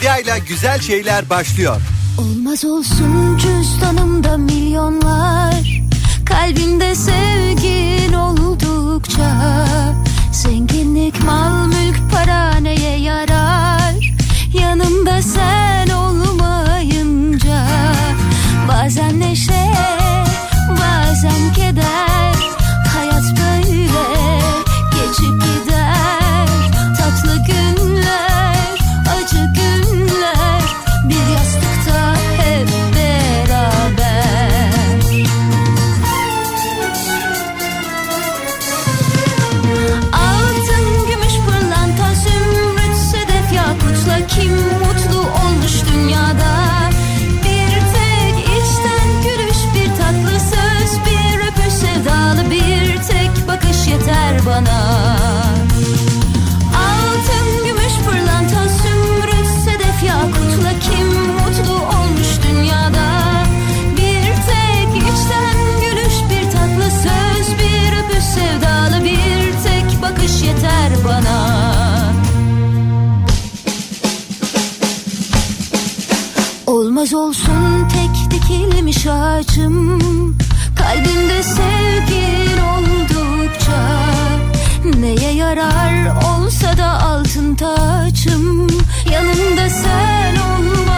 Medya ile güzel şeyler başlıyor. Olmaz olsun cüzdanımda milyonlar Kalbimde sevgin oldukça Zenginlik mal mülk para neye yarar Yanımda sen Olmaz olsun tek dikilmiş ağacım. Kalbimde sevgin oldukça Neye yarar olsa da altın taçım. Yanımda sen olmayınca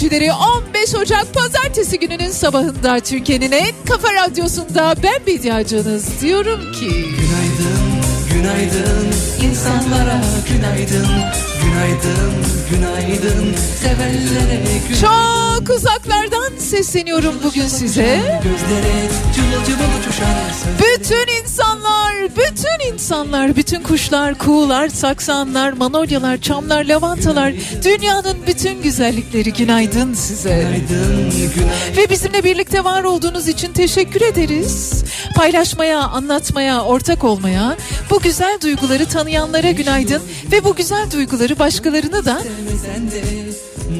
dinleyicileri. 15 Ocak Pazartesi gününün sabahında Türkiye'nin en Kafa Radyosu'nda ben Bediacınız diyorum ki... Günaydın, günaydın insanlara günaydın Günaydın, günaydın sevenlere günaydın Çok uzaklardan sesleniyorum bugün size. Bütün insanlar, bütün insanlar, bütün kuşlar, kuğular, saksanlar, manolyalar, çamlar, lavantalar, dünyanın bütün güzellikleri günaydın size. Ve bizimle birlikte var olduğunuz için teşekkür ederiz. Paylaşmaya, anlatmaya, ortak olmaya, bu güzel duyguları tanıyanlara günaydın ve bu güzel duyguları başkalarına da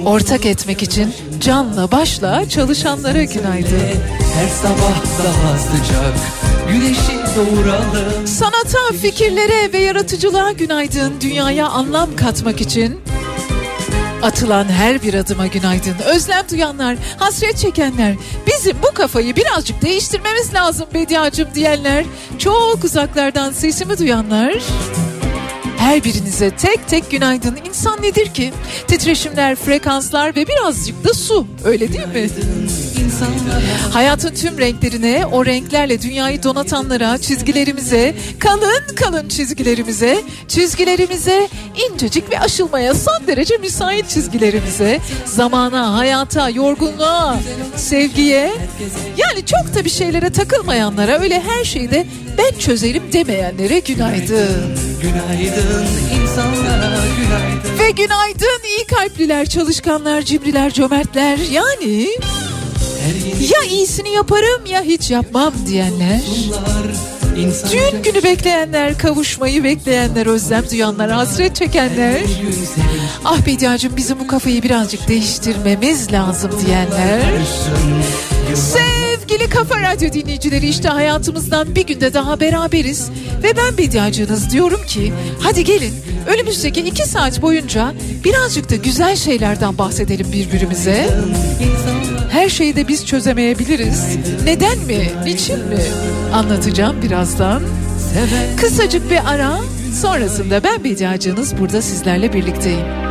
ortak etmek için canla başla çalışanlara günaydın. Her sabah daha sıcak güneşi doğuralım Sanata, fikirlere ve yaratıcılığa günaydın. Dünyaya anlam katmak için atılan her bir adıma günaydın. Özlem duyanlar, hasret çekenler, bizim bu kafayı birazcık değiştirmemiz lazım Bediacım diyenler, çok uzaklardan sesimi duyanlar. Her birinize tek tek günaydın. İnsan nedir ki? Titreşimler, frekanslar ve birazcık da su. Öyle değil mi? Hayatın tüm renklerine, o renklerle dünyayı donatanlara, çizgilerimize, kalın kalın çizgilerimize, çizgilerimize, incecik ve aşılmaya son derece müsait çizgilerimize, zamana, hayata, yorgunluğa, sevgiye, yani çok da bir şeylere takılmayanlara, öyle her şeyi de ben çözerim demeyenlere günaydın. Günaydın insanlara günaydın Ve günaydın iyi kalpliler, çalışkanlar, cimriler, cömertler, yani ya iyisini yaparım ya hiç yapmam diyenler. Düğün günü bekleyenler, kavuşmayı bekleyenler, özlem duyanlar, hasret çekenler. Ah Bediacığım bizim bu kafayı birazcık değiştirmemiz lazım diyenler. Sevgili Kafa Radyo dinleyicileri işte hayatımızdan bir günde daha beraberiz. Ve ben Bediacığınız diyorum ki hadi gelin önümüzdeki iki saat boyunca birazcık da güzel şeylerden bahsedelim birbirimize. Her şeyi de biz çözemeyebiliriz. Neden mi? Niçin mi? Anlatacağım birazdan. Kısacık bir ara sonrasında ben Bediacığınız burada sizlerle birlikteyim.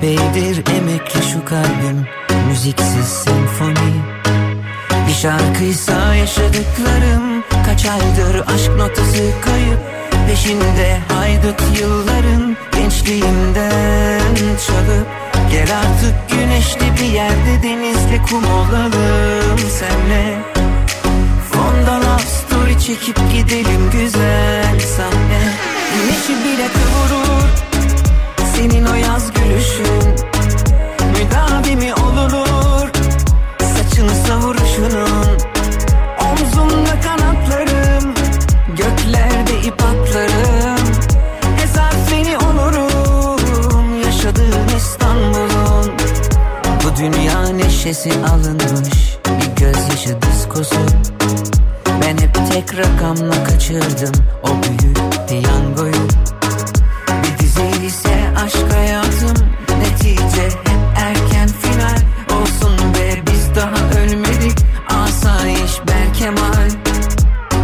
Epeydir emekli şu kalbim müziksiz senfoni. Bir şarkıysa yaşadıklarım kaç aydır aşk notası kayıp. Peşinde haydut yılların gençliğimden çalıp. Gel artık güneşli bir yerde denizle kum olalım senle. Fonda love story çekip gidelim güzel sahne Güneşi bile kıvırır senin o yaz gülüşün Müdavimi olunur saçını savuruşunun Omzumda kanatlarım göklerde ip atlarım. Ezer seni olurum yaşadığım İstanbul'un. Bu dünya neşesi alınmış bir gözyaşı diskosu. Ben hep tek rakamla kaçırdım o büyük piyangoyu İse aşk hayatım netice. Hep erken final Olsun be. Biz daha ölmedik. Asayiş Berkemal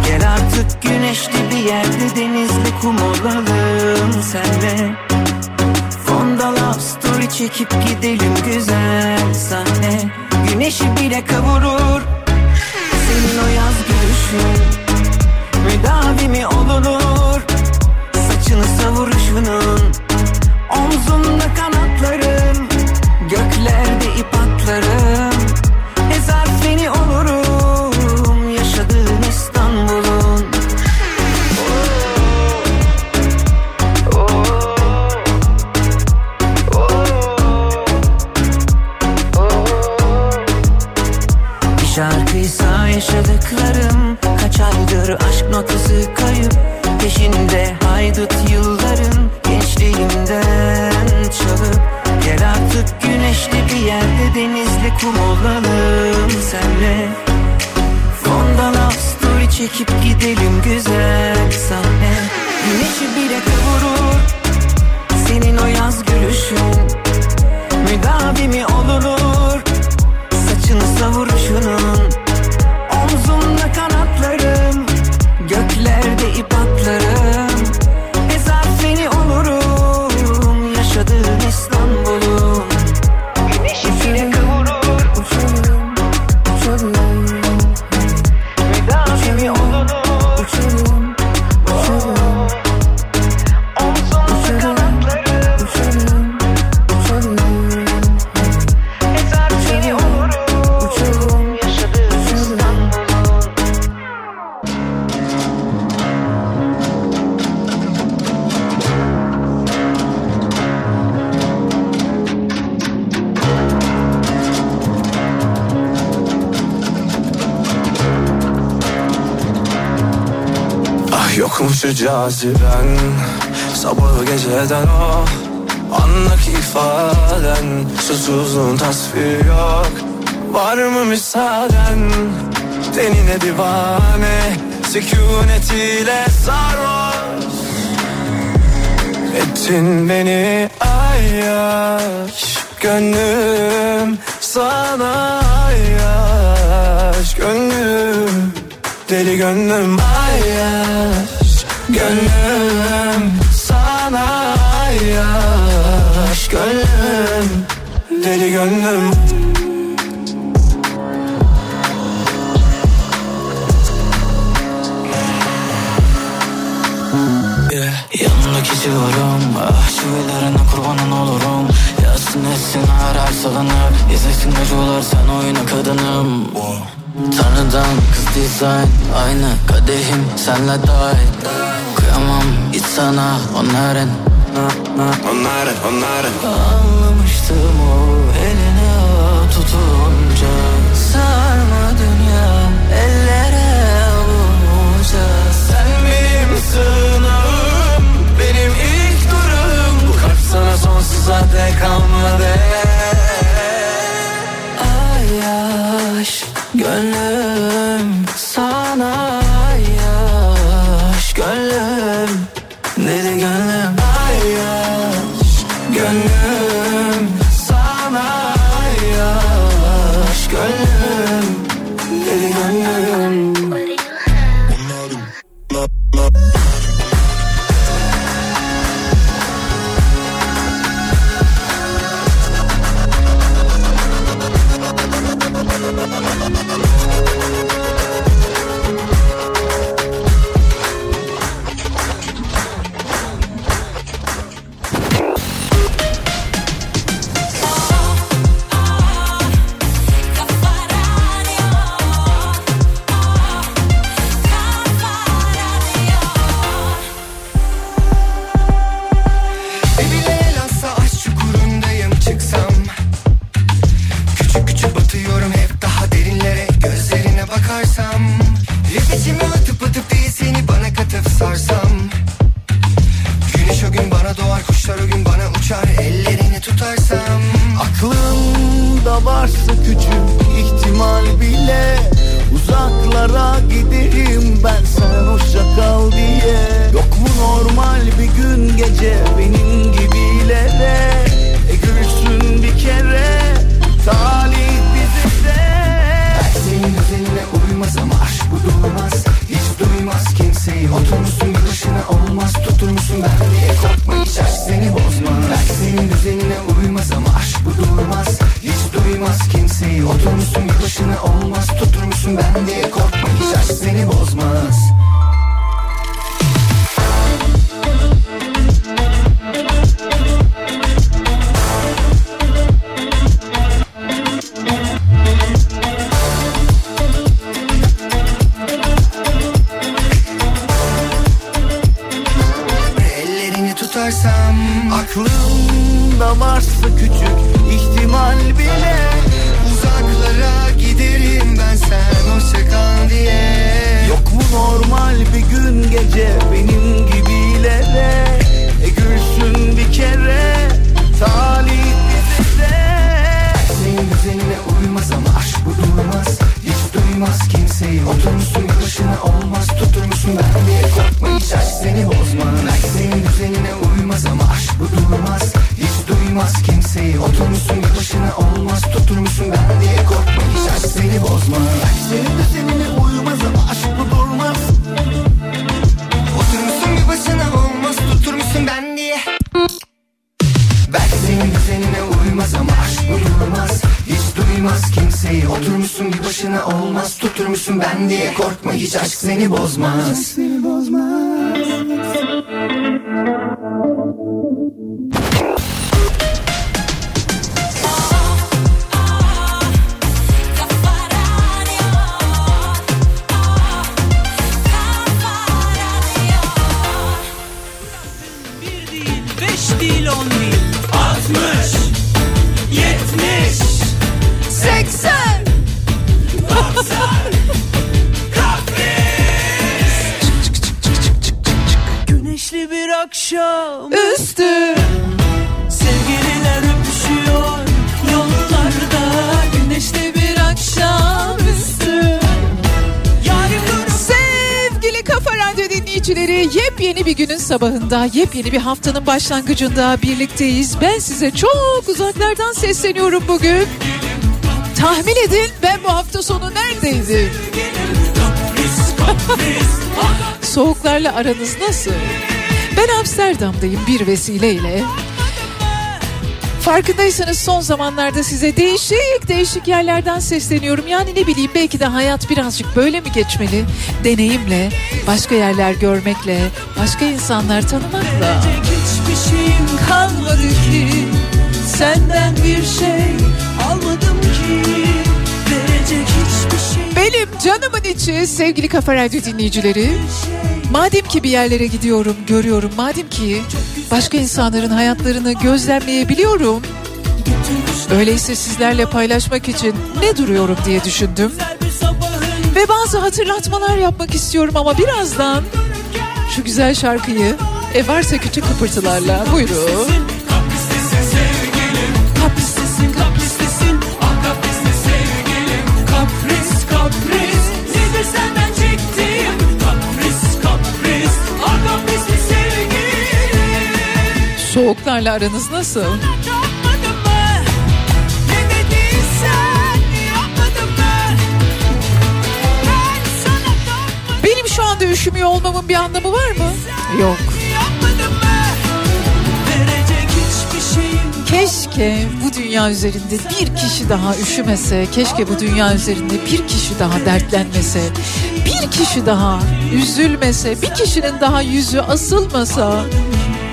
Gel artık güneşli bir yerde denizli kum olalım senle. Fonda love story çekip gidelim güzel sahne. Güneşi bile kavurur Ettin beni ayyaş Gönlüm sana ayyaş Gönlüm deli gönlüm ayyaş Gönlüm sana ayyaş Gönlüm deli gönlüm Civarım Ah çivilerine kurbanın olurum. Yaz Gelsin etsin her salınıp İzlesin acılar sen oyna kadınım. Tanrıdan kız dizayn Aynı kadehim senle dahil Kıyamam hiç sana onların. Onların onların. Anlamıştım o eline tutunca. Sarma sana sonsuza dek kalmadı. Ay aşk gönlüm sana Varsa küçük ihtimal bile Uzaklara giderim ben sen hoşça kal diye. Yok mu normal bir gün gece benim gibilere? E gülsün bir kere talih bize de Senin düzenine uymaz ama aşk bu durmaz Hiç duymaz kimseyi Oturmuşsun başına olmaz. Tutur musun ben diye korkma hiç aşk seni bozmaz. Belki senin düzenine uymaz ama aşk bu durmaz. Hiç duymaz kimseyi Oturmuşsun başına olmaz. Tutur musun ben diye korkma hiç aşk seni bozmaz Aklımda varsa küçük ihtimal bile Uzaklara giderim ben sen hoşça kal diye. Yok mu normal bir gün gece benim gibilere? E gülsün bir kere talih bize de Senin düzenine uymaz ama aşk bu durmaz duymaz kimseyi Oturmuşsun başına olmaz Tutur musun ben diye korkma hiç aşk seni bozmaz Belki senin düzenine uymaz ama aşk bu durmaz. Hiç duymaz kimseyi Oturmuşsun başına olmaz Tutur musun ben diye korkma hiç aşk seni bozmaz Senin düzenine uymaz ama aşk bu durmaz. Oturmuşsun bir başına olmaz Tutur musun ben kimseyi Oturmuşsun bir başına olmaz. Tutur musun ben diye Korkma hiç aşk Seni bozmaz sabahında, yepyeni bir haftanın başlangıcında birlikteyiz. Ben size çok uzaklardan sesleniyorum bugün. Tahmin edin ben bu hafta sonu neredeydim? Soğuklarla aranız nasıl? Ben Amsterdam'dayım bir vesileyle. Farkındaysanız son zamanlarda size değişik değişik yerlerden sesleniyorum. Yani ne bileyim belki de hayat birazcık böyle mi geçmeli? Deneyimle, başka yerler görmekle, başka insanlar tanımakla. Hiçbir şeyim kalmadı ki Senden bir şey almadım ki Verecek hiçbir şey Benim canımın içi sevgili Kafa Radyo dinleyicileri. Madem ki bir yerlere gidiyorum, görüyorum. Madem ki başka insanların hayatlarını gözlemleyebiliyorum. Öyleyse sizlerle paylaşmak için ne duruyorum diye düşündüm. Ve bazı hatırlatmalar yapmak istiyorum ama birazdan şu güzel şarkıyı e varsa küçük kıpırtılarla buyurun. Ben sana tapmadım. Benim şu anda üşümüyor olmamın bir anlamı var mı? Yok. Keşke bu dünya üzerinde bir kişi daha üşümese, keşke bu dünya üzerinde bir kişi daha dertlenmese, bir kişi daha üzülmese, bir kişinin daha yüzü asılmasa.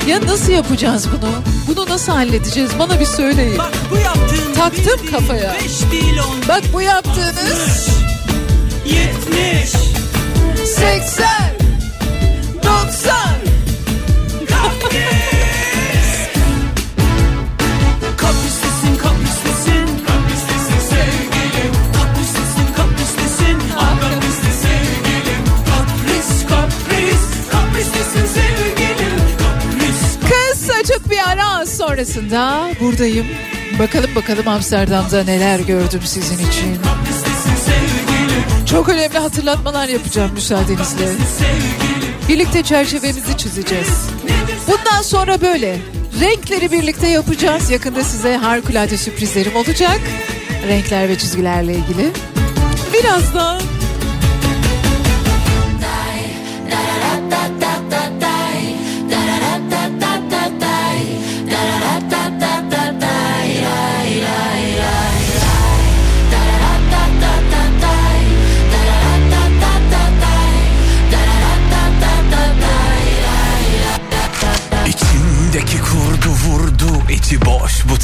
Ya nasıl yapacağız bunu? Bunu nasıl halledeceğiz? Bana bir söyleyin. Bak bu yaptığın Taktım bir değil, kafaya. Beş değil on Bak bu yaptığınız Yetmiş 80 sonrasında buradayım. Bakalım bakalım Amsterdam'da neler gördüm sizin için. Çok önemli hatırlatmalar yapacağım müsaadenizle. Birlikte çerçevemizi çizeceğiz. Bundan sonra böyle renkleri birlikte yapacağız. Yakında size harikulade sürprizlerim olacak. Renkler ve çizgilerle ilgili. Birazdan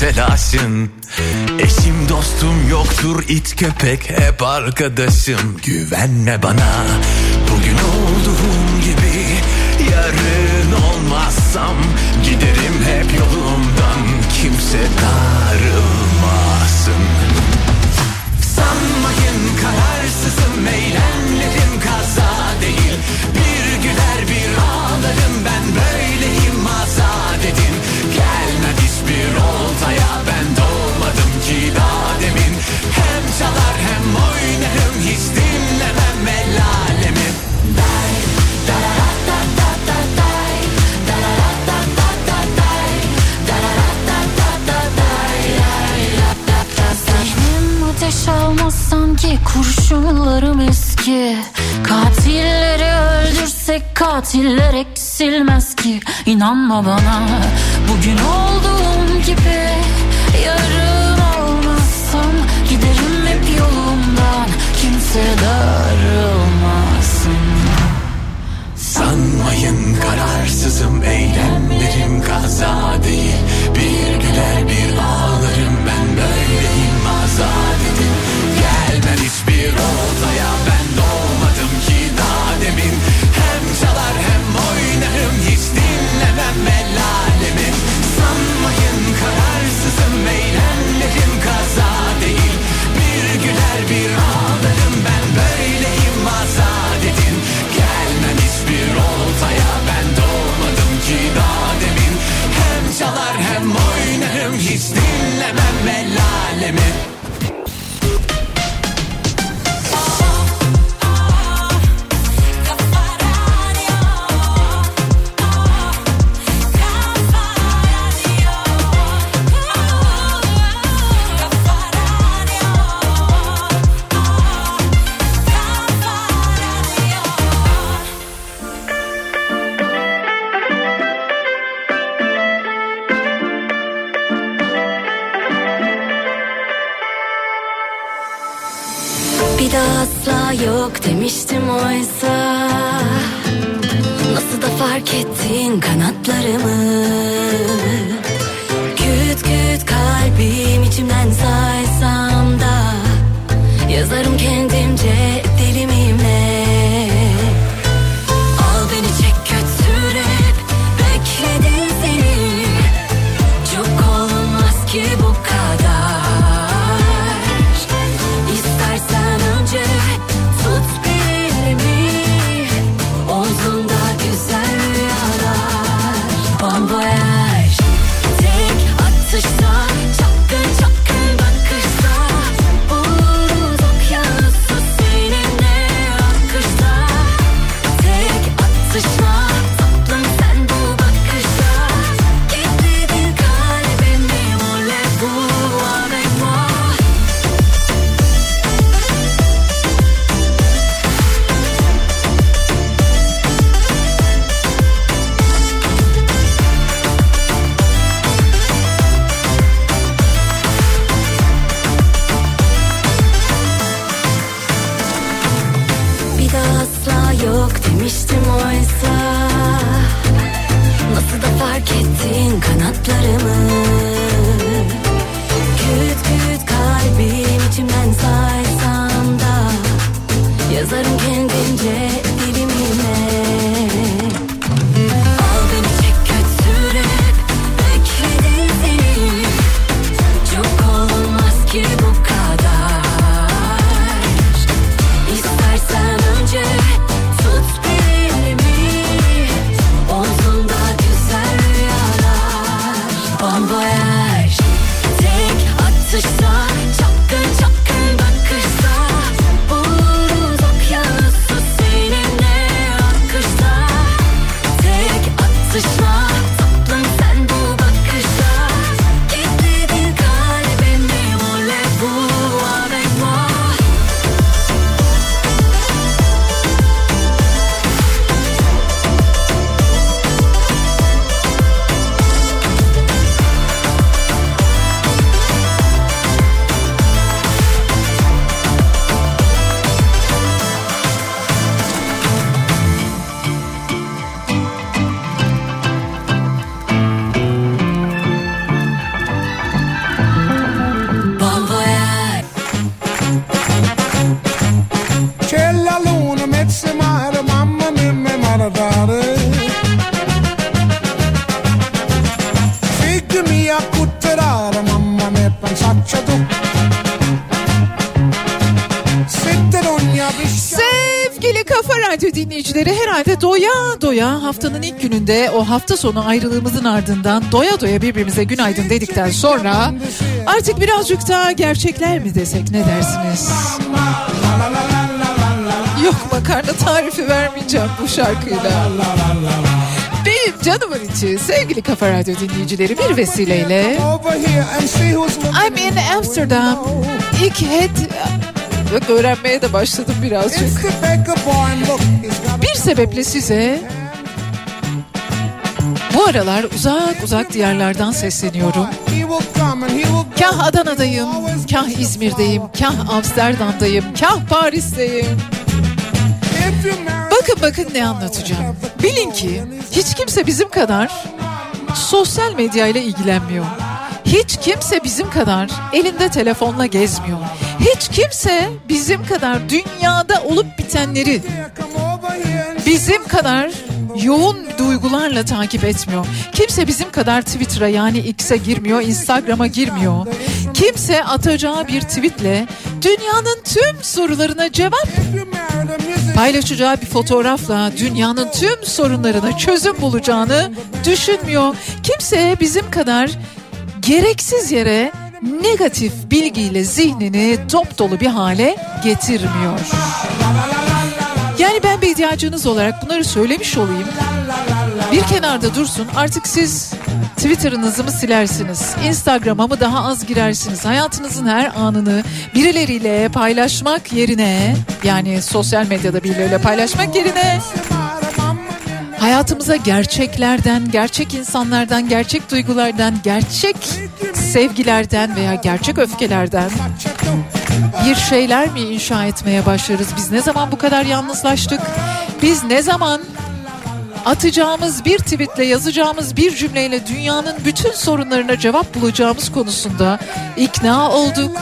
telaşın Eşim dostum yoktur it köpek hep arkadaşım. Güvenme bana bugün olduğum gibi Yarın olmazsam giderim hep yolumdan. Kimse darılmasın ateş almaz sanki kurşunlarım eski. Katilleri öldürsek katiller eksilmez ki. İnanma bana bugün olduğum gibi Yarın olmazsam giderim hep yolumdan. Kimse darılmasın. Sanmayın kararsızım haftanın ilk gününde o hafta sonu ayrılığımızın ardından doya doya birbirimize günaydın dedikten sonra artık birazcık daha gerçekler mi desek ne dersiniz? Yok makarna tarifi vermeyeceğim bu şarkıyla. Benim canımın içi sevgili Kafa Radyo dinleyicileri bir vesileyle I'm in Amsterdam. İlk head... Öğrenmeye de başladım birazcık. Bir sebeple size bu aralar uzak uzak diyarlardan sesleniyorum. Kah Adana'dayım, kah İzmir'deyim, kah Amsterdam'dayım, kah Paris'teyim. Bakın bakın ne anlatacağım. Bilin ki hiç kimse bizim kadar sosyal medya ile ilgilenmiyor. Hiç kimse bizim kadar elinde telefonla gezmiyor. Hiç kimse bizim kadar dünyada olup bitenleri bizim kadar yoğun duygularla takip etmiyor. Kimse bizim kadar Twitter'a yani X'e girmiyor, Instagram'a girmiyor. Kimse atacağı bir tweetle dünyanın tüm sorularına cevap paylaşacağı bir fotoğrafla dünyanın tüm sorunlarına çözüm bulacağını düşünmüyor. Kimse bizim kadar gereksiz yere negatif bilgiyle zihnini top dolu bir hale getirmiyor. Yani ben bir ihtiyacınız olarak bunları söylemiş olayım. Bir kenarda dursun artık siz Twitter'ınızı mı silersiniz? Instagram'a mı daha az girersiniz? Hayatınızın her anını birileriyle paylaşmak yerine yani sosyal medyada birileriyle paylaşmak yerine hayatımıza gerçeklerden, gerçek insanlardan, gerçek duygulardan, gerçek sevgilerden veya gerçek öfkelerden bir şeyler mi inşa etmeye başlarız? Biz ne zaman bu kadar yalnızlaştık? Biz ne zaman atacağımız bir tweetle yazacağımız bir cümleyle dünyanın bütün sorunlarına cevap bulacağımız konusunda ikna olduk.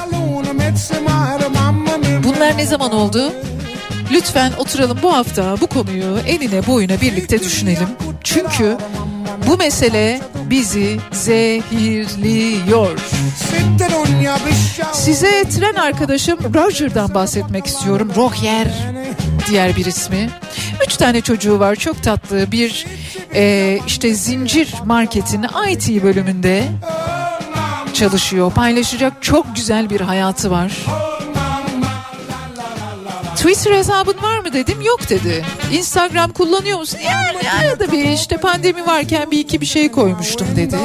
Bunlar ne zaman oldu? Lütfen oturalım bu hafta bu konuyu enine boyuna birlikte düşünelim. Çünkü bu mesele bizi zehirliyor. Size tren arkadaşım Roger'dan bahsetmek istiyorum. Roger diğer bir ismi. Üç tane çocuğu var çok tatlı bir e, işte zincir marketin IT bölümünde çalışıyor. Paylaşacak çok güzel bir hayatı var. Twitter hesabın var mı dedim yok dedi. Instagram kullanıyor musun? Yani arada bir işte pandemi varken bir iki bir şey koymuştum dedi.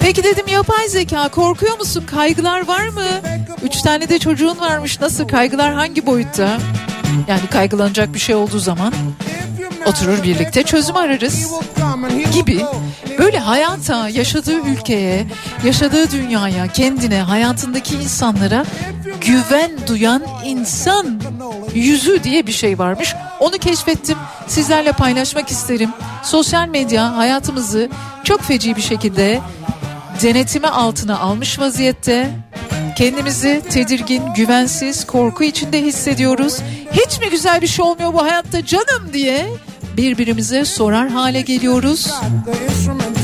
Peki dedim yapay zeka korkuyor musun? Kaygılar var mı? Üç tane de çocuğun varmış. Nasıl kaygılar hangi boyutta? Yani kaygılanacak bir şey olduğu zaman oturur birlikte çözüm ararız gibi böyle hayata, yaşadığı ülkeye, yaşadığı dünyaya, kendine, hayatındaki insanlara güven duyan insan yüzü diye bir şey varmış. Onu keşfettim. Sizlerle paylaşmak isterim. Sosyal medya hayatımızı çok feci bir şekilde denetime altına almış vaziyette. Kendimizi tedirgin, güvensiz, korku içinde hissediyoruz. Hiç mi güzel bir şey olmuyor bu hayatta canım diye birbirimize sorar hale geliyoruz.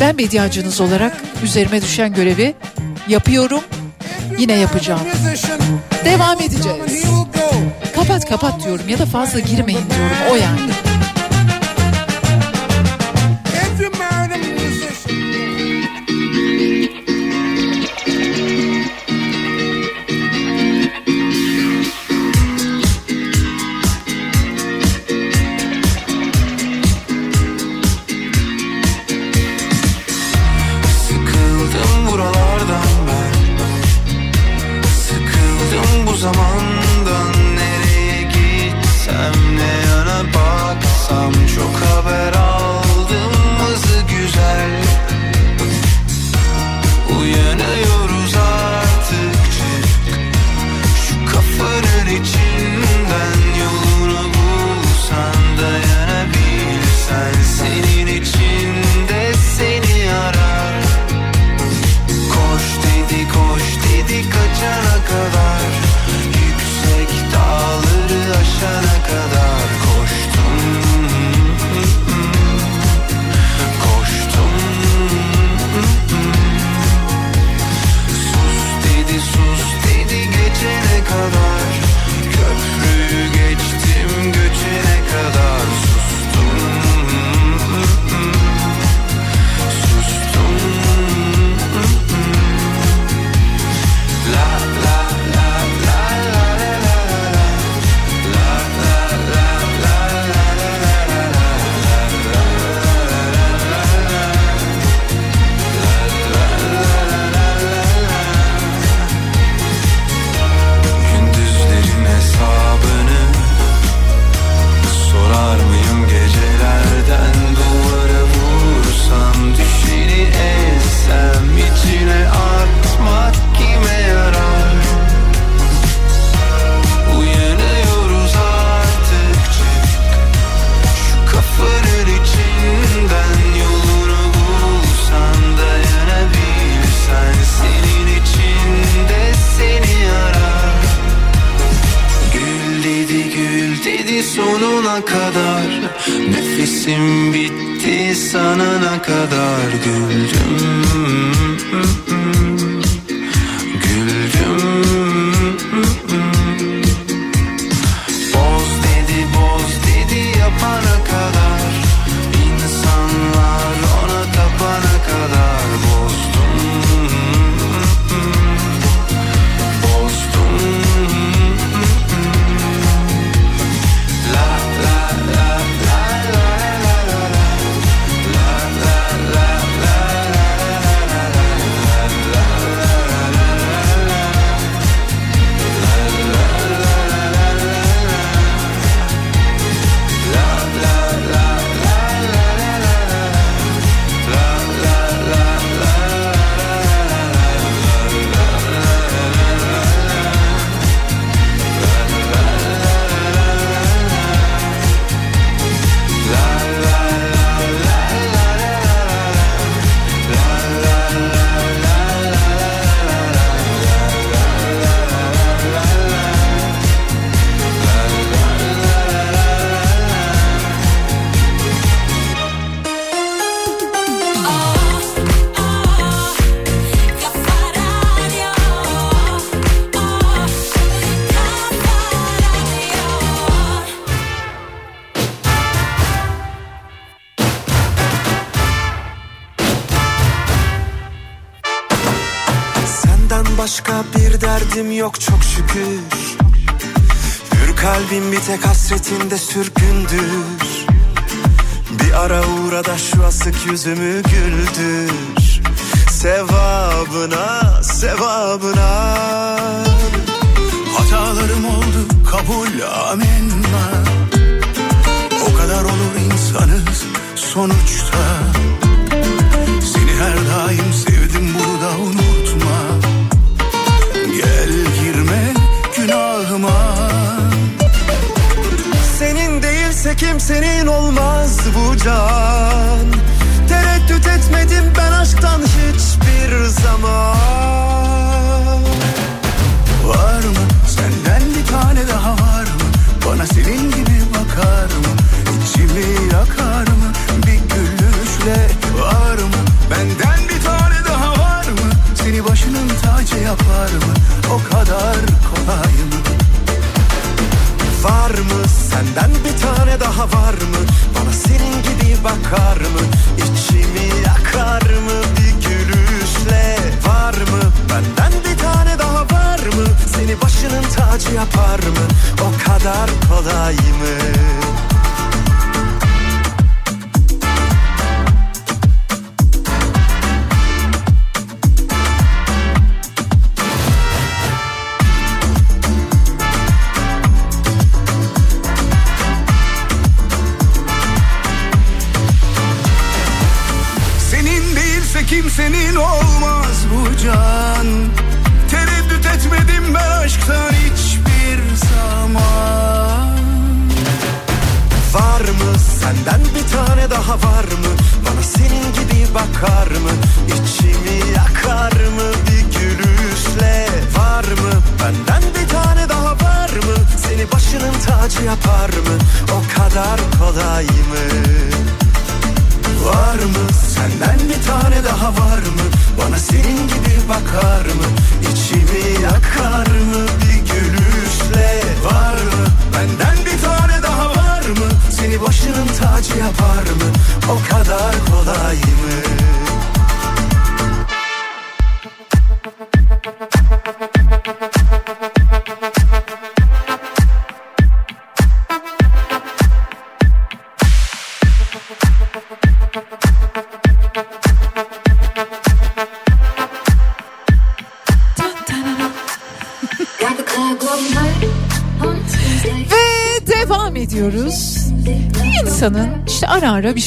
Ben medyacınız olarak üzerime düşen görevi yapıyorum. Yine yapacağım. Devam edeceğiz. Kapat kapat diyorum ya da fazla girmeyin diyorum o yani.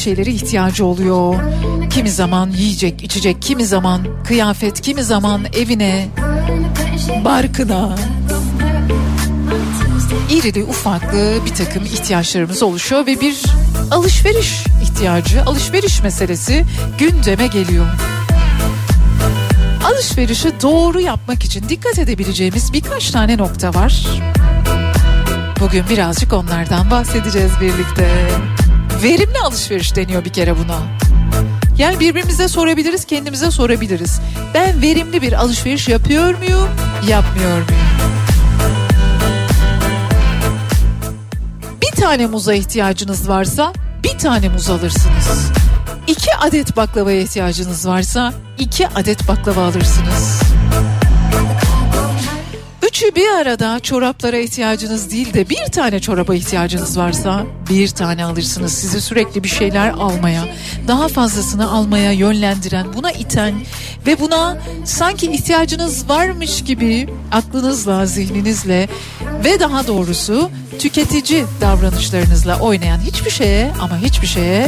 Şeylere ihtiyacı oluyor. Kimi zaman yiyecek, içecek, kimi zaman kıyafet, kimi zaman evine, barkına. İrili ufaklı bir takım ihtiyaçlarımız oluşuyor ve bir alışveriş ihtiyacı, alışveriş meselesi gündeme geliyor. Alışverişi doğru yapmak için dikkat edebileceğimiz birkaç tane nokta var. Bugün birazcık onlardan bahsedeceğiz birlikte. Verimli alışveriş deniyor bir kere buna. Yani birbirimize sorabiliriz, kendimize sorabiliriz. Ben verimli bir alışveriş yapıyor muyum, yapmıyor muyum? Bir tane muza ihtiyacınız varsa bir tane muz alırsınız. İki adet baklavaya ihtiyacınız varsa iki adet baklava alırsınız. Üçü bir arada çoraplara ihtiyacınız değil de bir tane çoraba ihtiyacınız varsa bir tane alırsınız. Sizi sürekli bir şeyler almaya, daha fazlasını almaya yönlendiren, buna iten ve buna sanki ihtiyacınız varmış gibi aklınızla, zihninizle ve daha doğrusu tüketici davranışlarınızla oynayan hiçbir şeye ama hiçbir şeye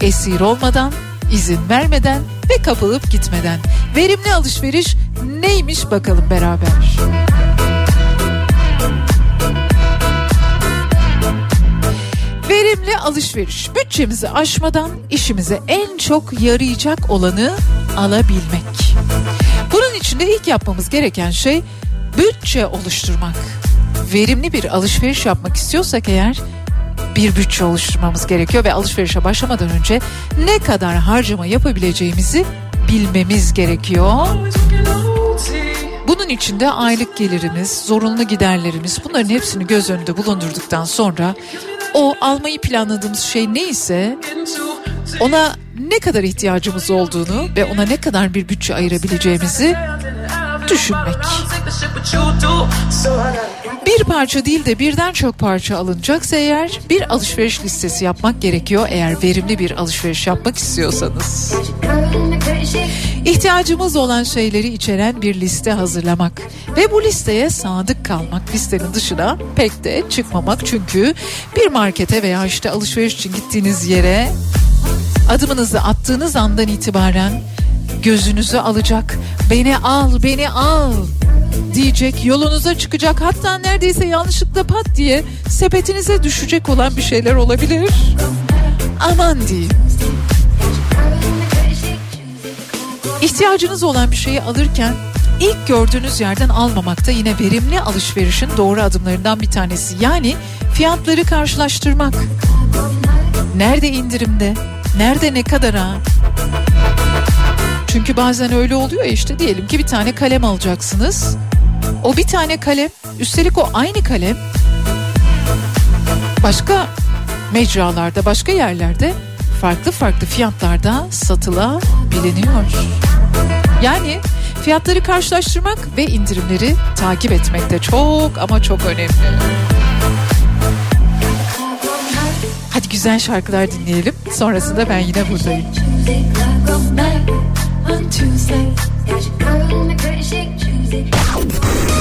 esir olmadan, izin vermeden ve kapılıp gitmeden. Verimli alışveriş neymiş bakalım beraber. Verimli alışveriş bütçemizi aşmadan işimize en çok yarayacak olanı alabilmek. Bunun için de ilk yapmamız gereken şey bütçe oluşturmak. Verimli bir alışveriş yapmak istiyorsak eğer bir bütçe oluşturmamız gerekiyor ve alışverişe başlamadan önce ne kadar harcama yapabileceğimizi bilmemiz gerekiyor. Bunun için de aylık gelirimiz, zorunlu giderlerimiz bunların hepsini göz önünde bulundurduktan sonra o almayı planladığımız şey neyse ona ne kadar ihtiyacımız olduğunu ve ona ne kadar bir bütçe ayırabileceğimizi düşünmek. Bir parça değil de birden çok parça alınacaksa eğer bir alışveriş listesi yapmak gerekiyor eğer verimli bir alışveriş yapmak istiyorsanız. İhtiyacımız olan şeyleri içeren bir liste hazırlamak ve bu listeye sadık kalmak listenin dışına pek de çıkmamak çünkü bir markete veya işte alışveriş için gittiğiniz yere adımınızı attığınız andan itibaren gözünüzü alacak beni al beni al diyecek yolunuza çıkacak hatta neredeyse yanlışlıkla pat diye sepetinize düşecek olan bir şeyler olabilir. Aman diyeyim. İhtiyacınız olan bir şeyi alırken ilk gördüğünüz yerden almamak da yine verimli alışverişin doğru adımlarından bir tanesi. Yani fiyatları karşılaştırmak. Nerede indirimde? Nerede ne kadara? Çünkü bazen öyle oluyor ya işte diyelim ki bir tane kalem alacaksınız. O bir tane kalem üstelik o aynı kalem başka mecralarda başka yerlerde farklı farklı fiyatlarda satılabiliyor. Yani fiyatları karşılaştırmak ve indirimleri takip etmek de çok ama çok önemli. Hadi güzel şarkılar dinleyelim. Sonrasında ben yine buradayım. on Tuesday. Got your girl in the credit Tuesday.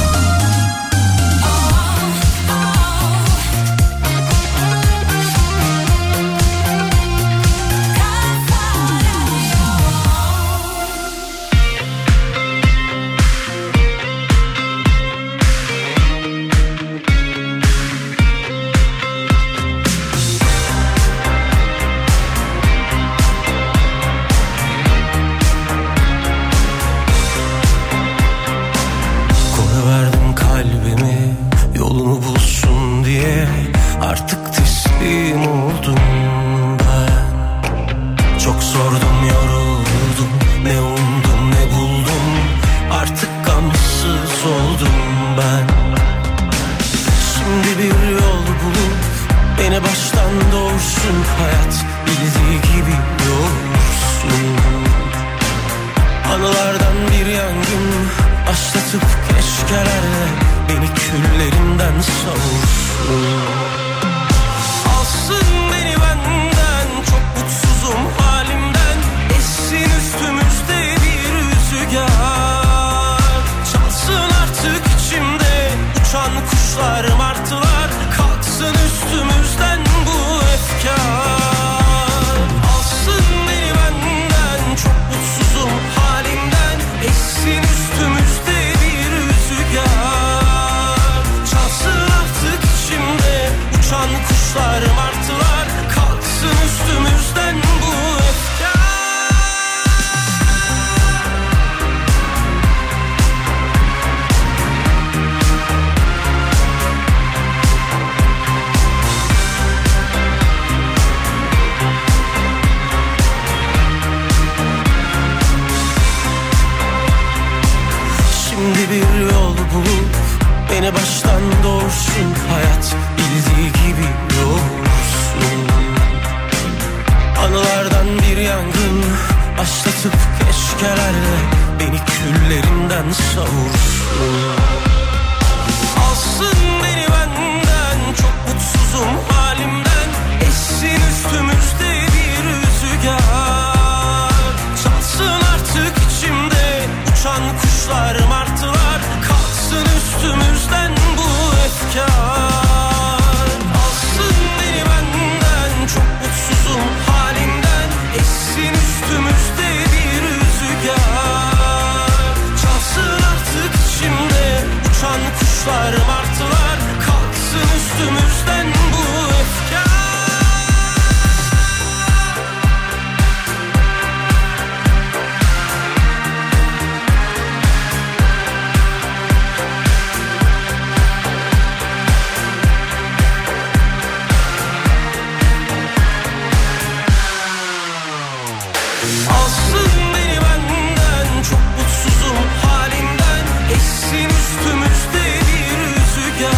Alsın beni benden çok mutsuzum halimden Essin üstümüzde bir rüzgar.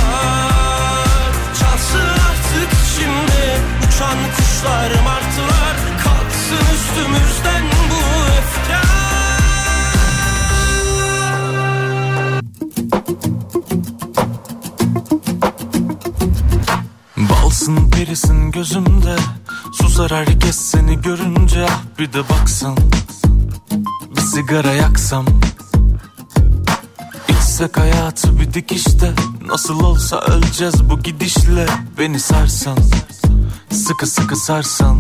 Çalsın artık içimde uçan kuşlar martılar. Kalksın üstümüzden bu öfke Balsın perisin gözümde. Susar herkes seni görünce ah bir de baksan Bir sigara yaksam. İçsek hayatı bir dikişte Nasıl olsa öleceğiz bu gidişle. Beni sarsan Sıkı sıkı sarsan.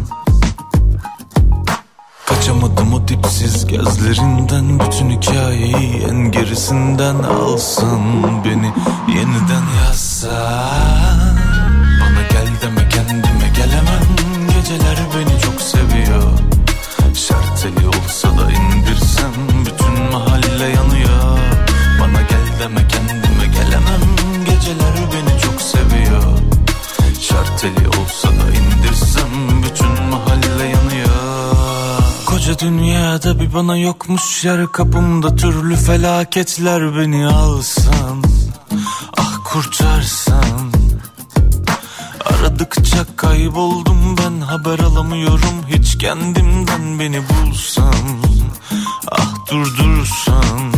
Kaçamadım o dipsiz gözlerinden Bütün hikayeyi en gerisinden alsın Beni yeniden yazsan Geceler beni çok seviyor. Şarteli olsa da indirsem Bütün mahalle yanıyor. Bana gel deme kendime gelemem. Geceler beni çok seviyor. Şarteli olsa da indirsem Bütün mahalle yanıyor. Koca dünyada bir bana yokmuş yer Kapımda türlü felaketler beni alsan Ah kurtarsan Aradıkça kayboldum ben haber alamıyorum. Hiç kendimden beni bulsam Ah durdursan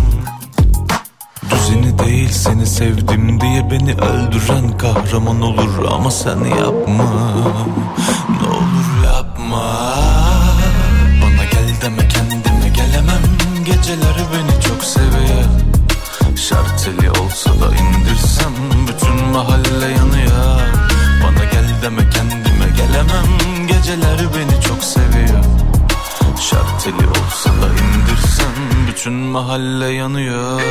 Düzeni değil seni sevdim diye beni öldüren kahraman olur Ama sen yapma. Ne olur Geceler beni çok seviyor. Şarteli olsa da indirsem Bütün mahalle yanıyor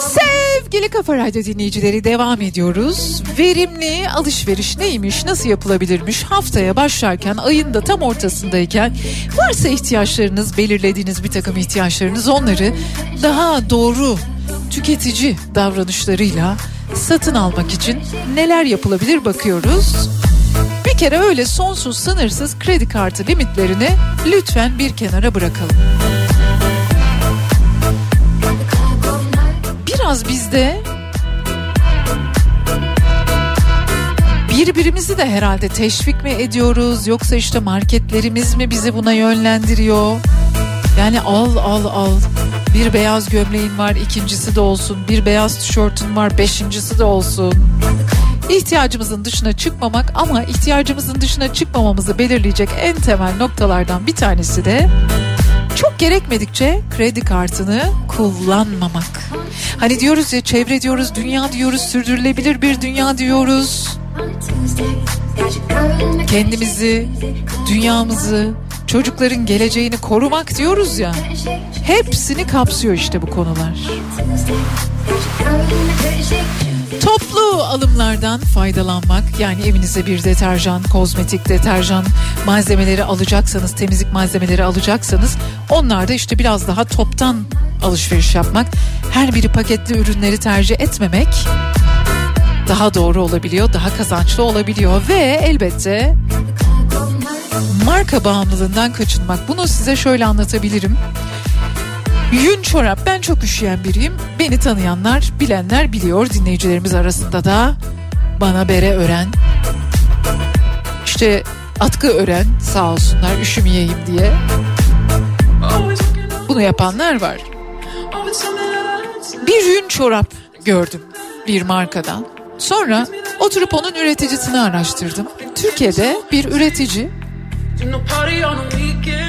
Sevgili Kafa Radyo dinleyicileri devam ediyoruz. Verimli alışveriş neymiş, nasıl yapılabilirmiş haftaya başlarken ayın da tam ortasındayken varsa ihtiyaçlarınız, belirlediğiniz bir takım ihtiyaçlarınız onları daha doğru tüketici davranışlarıyla satın almak için neler yapılabilir bakıyoruz. Bir kere öyle sonsuz sınırsız kredi kartı limitlerini lütfen bir kenara bırakalım. Biraz bizde birbirimizi de herhalde teşvik mi ediyoruz yoksa işte marketlerimiz mi bizi buna yönlendiriyor? Yani al al al bir beyaz gömleğin var ikincisi de olsun bir beyaz tişörtün var beşincisi de olsun. İhtiyacımızın dışına çıkmamak ama ihtiyacımızın dışına çıkmamamızı belirleyecek en temel noktalardan bir tanesi de çok gerekmedikçe kredi kartını kullanmamak. Hani diyoruz ya çevre diyoruz, dünya diyoruz, sürdürülebilir bir dünya diyoruz. Kendimizi, dünyamızı, çocukların geleceğini korumak diyoruz ya. Hepsini kapsıyor işte bu konular. Toplu alımlardan faydalanmak yani evinize bir deterjan, kozmetik deterjan malzemeleri alacaksanız, temizlik malzemeleri alacaksanız onlar da işte biraz daha toptan alışveriş yapmak. Her biri paketli ürünleri tercih etmemek daha doğru olabiliyor, daha kazançlı olabiliyor ve elbette marka bağımlılığından kaçınmak. Bunu size şöyle anlatabilirim. Yün çorap ben çok üşüyen biriyim. Beni tanıyanlar bilenler biliyor dinleyicilerimiz arasında da bana bere ören işte atkı ören sağ olsunlar üşümeyeyim diye. Bunu yapanlar var. Bir yün çorap gördüm bir markadan. Sonra oturup onun üreticisini araştırdım. Türkiye'de bir üretici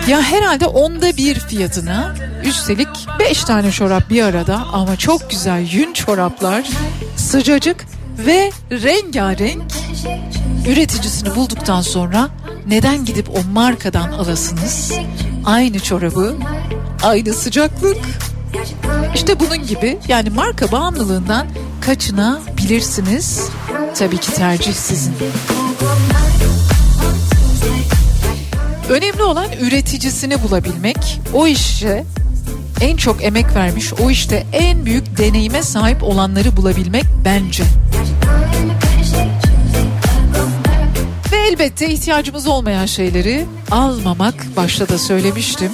ya herhalde onda bir fiyatına üstelik beş tane çorap bir arada ama çok güzel yün çoraplar sıcacık ve rengarenk üreticisini bulduktan sonra neden gidip o markadan alasınız? Aynı çorabı, aynı sıcaklık. İşte bunun gibi yani marka bağımlılığından kaçınabilirsiniz. Tabii ki tercih sizin. Önemli olan üreticisini bulabilmek. O işe en çok emek vermiş, o işte en büyük deneyime sahip olanları bulabilmek bence. Ve elbette ihtiyacımız olmayan şeyleri almamak başta da söylemiştim.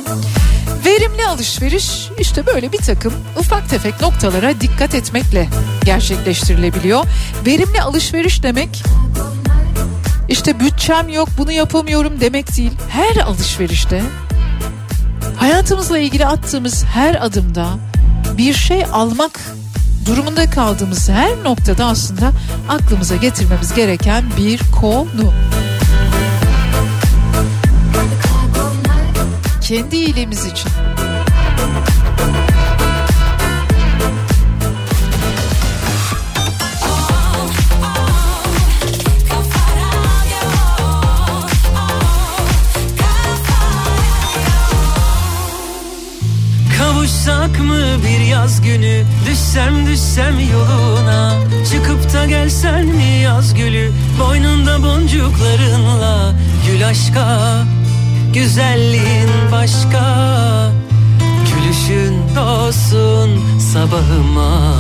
Verimli alışveriş işte böyle bir takım ufak tefek noktalara dikkat etmekle gerçekleştirilebiliyor. Verimli alışveriş demek işte bütçem yok bunu yapamıyorum demek değil. Her alışverişte hayatımızla ilgili attığımız her adımda bir şey almak durumunda kaldığımız her noktada aslında aklımıza getirmemiz gereken bir konu. Kendi iyiliğimiz için. Yaz günü. Düşsem düşsem yoluna. Çıkıp da gelsen mi yaz gülü? Boynunda boncuklarınla. Gül aşka Güzelliğin başka. Gülüşün olsun sabahıma.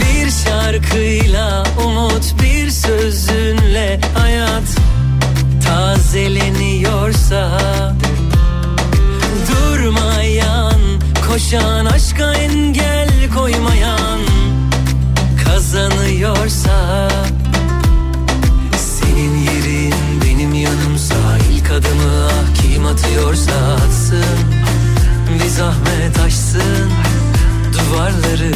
Bir şarkıyla umut bir sözünle hayat tazeleniyorsa. Durmayan, koşan aşka engel koymayan kazanıyorsa. Senin yerin benim yanımsa ilk adımı ah kim atıyorsa atsın. Bir zahmet aşsın duvarları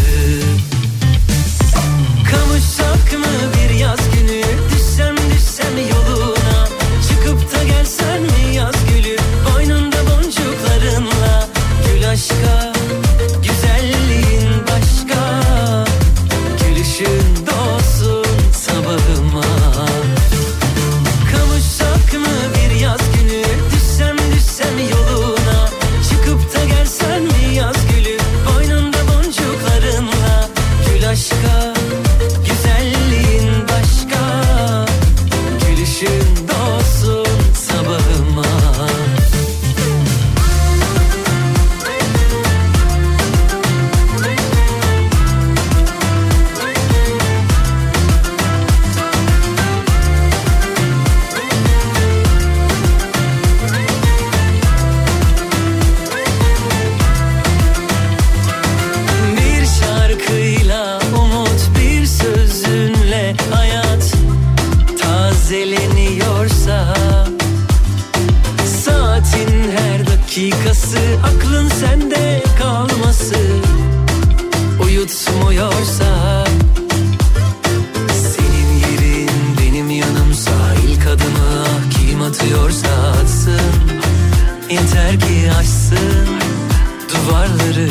duvarları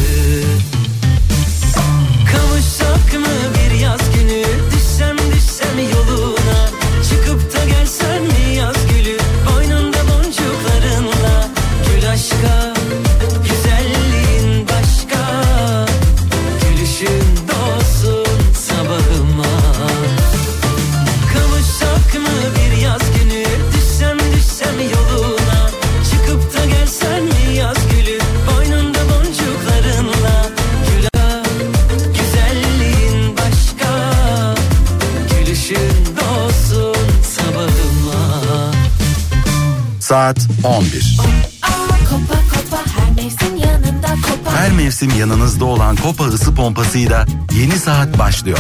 mevsim yanınızda olan Kopa ısı pompasıyla yeni saat başlıyor.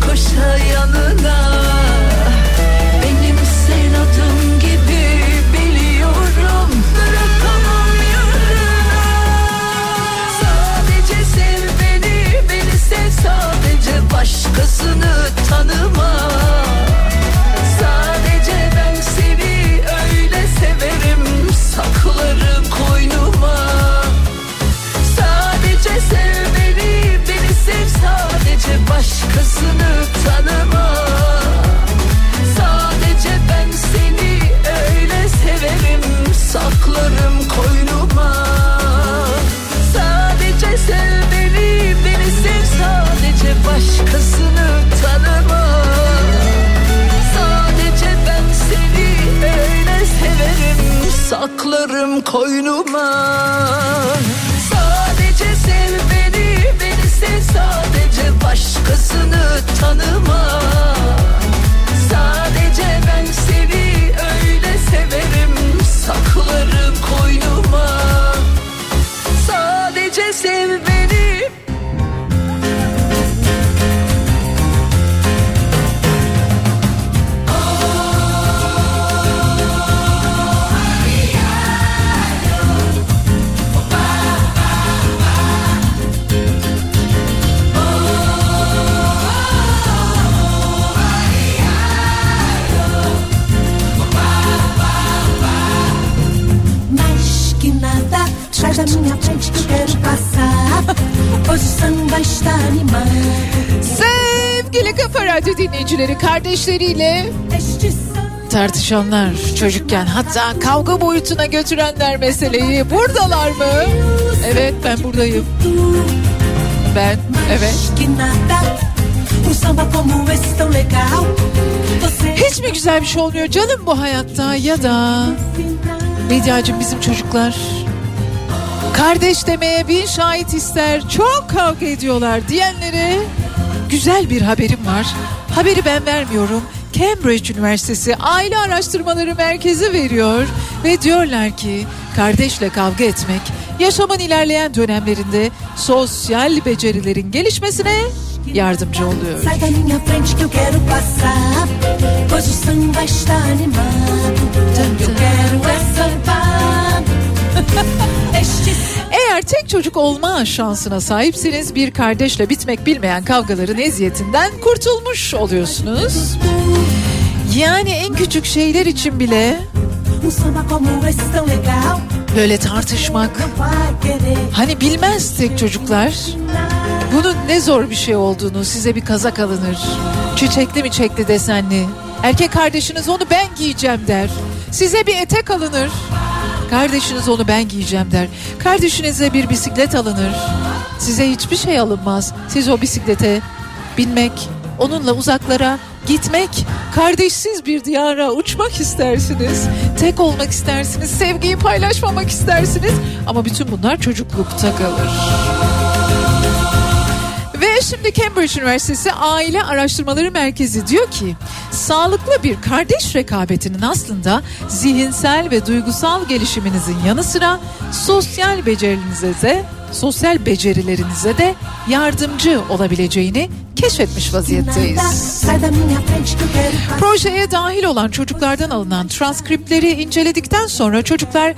Koşa yanına. Benim sen adım gibi biliyorum. Bırakamam Sadece sev beni, beni sev. Sadece Başkasını tanıma Başkasını tanıma Sadece ben seni öyle severim. Saklarım koynuma. Sadece sev beni, beni sev. Sadece Başkasını tanıma Sadece ben seni öyle severim. Saklarım koynuma. Sadece sev da minha frente que eu quero passar. Hoje o samba está animado. Sevgili Kafa Radyo dinleyicileri kardeşleriyle tartışanlar çocukken hatta kavga boyutuna götürenler meseleyi buradalar mı? Evet ben buradayım. Ben evet. Hiç mi güzel bir şey olmuyor canım bu hayatta ya da Bediacığım bizim çocuklar kardeş demeye bin şahit ister çok kavga ediyorlar diyenlere güzel bir haberim var. Haberi ben vermiyorum. Cambridge Üniversitesi Aile Araştırmaları Merkezi veriyor ve diyorlar ki kardeşle kavga etmek yaşamın ilerleyen dönemlerinde sosyal becerilerin gelişmesine yardımcı oluyor. Eğer tek çocuk olma şansına sahipseniz bir kardeşle bitmek bilmeyen kavgaların eziyetinden kurtulmuş oluyorsunuz. Yani en küçük şeyler için bile böyle tartışmak hani bilmez tek çocuklar bunun ne zor bir şey olduğunu size bir kazak alınır. Çiçekli mi çekli desenli. Erkek kardeşiniz onu ben giyeceğim der. Size bir etek alınır. Kardeşiniz onu ben giyeceğim der. Kardeşinize bir bisiklet alınır. Size hiçbir şey alınmaz. Siz o bisiklete binmek, onunla uzaklara gitmek, kardeşsiz bir diyara uçmak istersiniz. Tek olmak istersiniz, sevgiyi paylaşmamak istersiniz. Ama bütün bunlar çocuklukta kalır. Şimdi Cambridge Üniversitesi Aile Araştırmaları Merkezi diyor ki sağlıklı bir kardeş rekabetinin aslında zihinsel ve duygusal gelişiminizin yanı sıra sosyal becerilerinize de sosyal becerilerinize de yardımcı olabileceğini keşfetmiş vaziyetteyiz. Projeye dahil olan çocuklardan alınan transkripleri inceledikten sonra çocuklar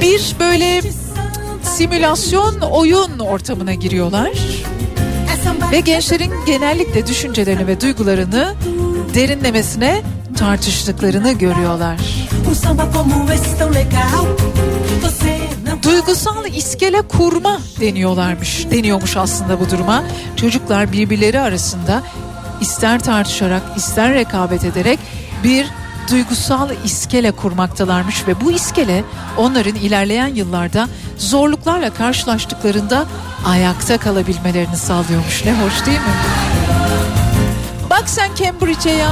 bir böyle simülasyon oyun ortamına giriyorlar ve gençlerin genellikle düşüncelerini ve duygularını derinlemesine tartıştıklarını görüyorlar. Duygusal iskele kurma deniyorlarmış. Deniyormuş aslında bu duruma. Çocuklar birbirleri arasında ister tartışarak ister rekabet ederek bir duygusal iskele kurmaktalarmış ve bu iskele onların ilerleyen yıllarda zorluklarla karşılaştıklarında ayakta kalabilmelerini sağlıyormuş. Ne hoş değil mi? Bak sen Cambridge'e ya.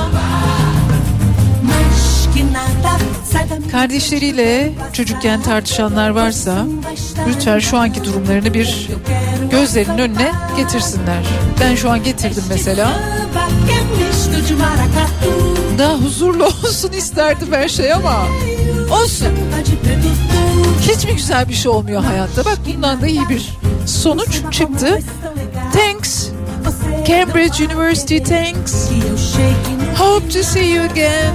Kardeşleriyle çocukken tartışanlar varsa lütfen şu anki durumlarını bir gözlerinin önüne getirsinler. Ben şu an getirdim mesela. Daha huzurlu olsun isterdim her şey ama olsun. Hiç mi güzel bir şey olmuyor hayatta? Bak bundan da iyi bir sonuç çıktı. Thanks Cambridge University thanks. Hope to see you again.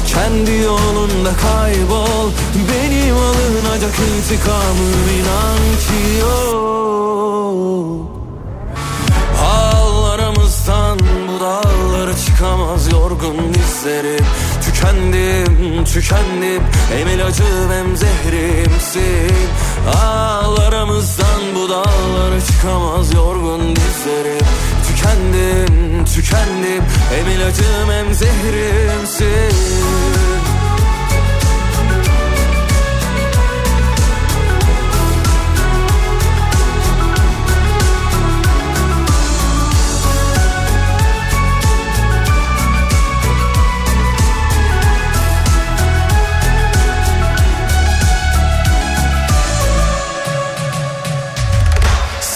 Kendi yolunda kaybol Benim alınacak intikamım inan ki yok. Ağlarımızdan bu dağlara çıkamaz yorgun dizlerim Tükendim, tükendim Hem ilacım hem zehrimsin Ağlarımızdan bu dağlara çıkamaz yorgun dizlerim. Tükendim, tükendim. Hem ilacım hem zehrimsin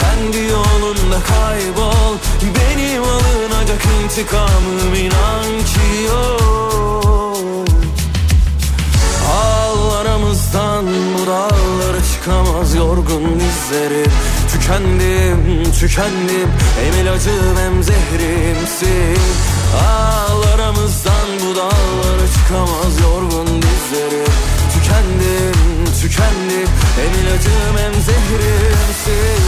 Kendi yolunda kaybol. Benim alınacak intikamım inan ki yok. Ağlarımızdan bu dağlara çıkamaz yorgun dizlerim Tükendim, tükendim. Hem ilacım hem zehrimsin. Ağlarımızdan bu dağlara çıkamaz yorgun dizlerim Tükendim, tükendim Hem ilacım hem zehrimsin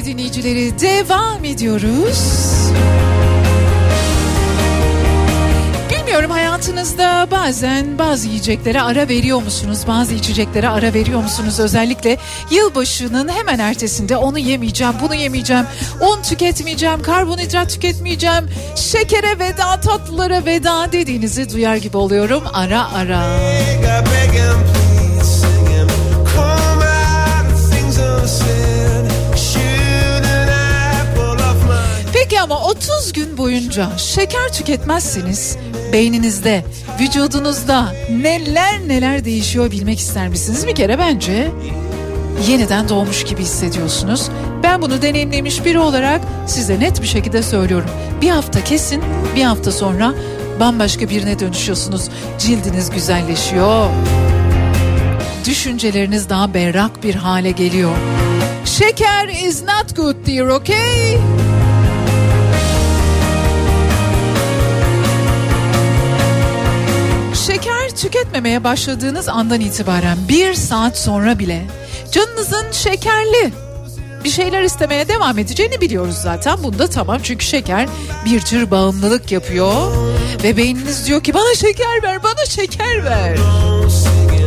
Radyo dinleyicileri devam ediyoruz. Bilmiyorum hayatınızda bazen bazı yiyeceklere ara veriyor musunuz? Bazı içeceklere ara veriyor musunuz? Özellikle yılbaşının hemen ertesinde onu yemeyeceğim, bunu yemeyeceğim, un tüketmeyeceğim, karbonhidrat tüketmeyeceğim, şekere veda, tatlılara veda dediğinizi duyar gibi oluyorum ara ara. Peki boyunca şeker tüketmezseniz beyninizde, vücudunuzda neler neler değişiyor bilmek ister misiniz? Bir kere bence yeniden doğmuş gibi hissediyorsunuz. Ben bunu deneyimlemiş biri olarak size net bir şekilde söylüyorum. Bir hafta kesin, bir hafta sonra bambaşka birine dönüşüyorsunuz. Cildiniz güzelleşiyor. Düşünceleriniz daha berrak bir hale geliyor. Şeker is not good dear, okay? Şeker tüketmemeye başladığınız andan itibaren bir saat sonra bile canınızın şekerli bir şeyler istemeye devam edeceğini biliyoruz zaten. Bunda tamam çünkü şeker bir tür bağımlılık yapıyor. Ve beyniniz diyor ki bana şeker ver, bana şeker ver.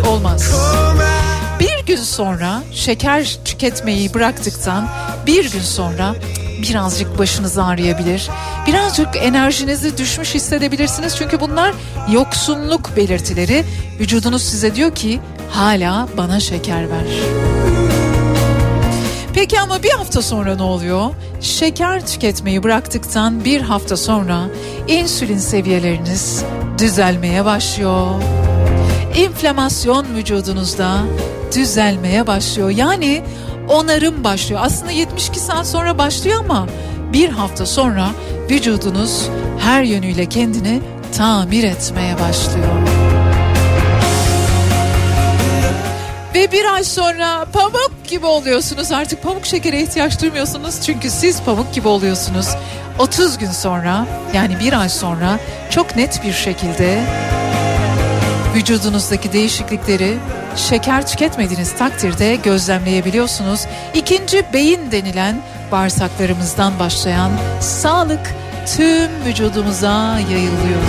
Olmaz. Bir gün sonra şeker tüketmeyi bıraktıktan bir gün sonra birazcık başınız ağrıyabilir. Birazcık enerjinizi düşmüş hissedebilirsiniz. Çünkü bunlar yoksunluk belirtileri. Vücudunuz size diyor ki hala bana şeker ver. Peki ama bir hafta sonra ne oluyor? Şeker tüketmeyi bıraktıktan bir hafta sonra insülin seviyeleriniz düzelmeye başlıyor. İnflamasyon vücudunuzda düzelmeye başlıyor. Yani onarım başlıyor. Aslında 72 saat sonra başlıyor ama bir hafta sonra vücudunuz her yönüyle kendini tamir etmeye başlıyor. Ve bir ay sonra pamuk gibi oluyorsunuz. Artık pamuk şekere ihtiyaç duymuyorsunuz. Çünkü siz pamuk gibi oluyorsunuz. 30 gün sonra yani bir ay sonra çok net bir şekilde vücudunuzdaki değişiklikleri şeker tüketmediğiniz takdirde gözlemleyebiliyorsunuz. İkinci beyin denilen bağırsaklarımızdan başlayan sağlık tüm vücudumuza yayılıyor.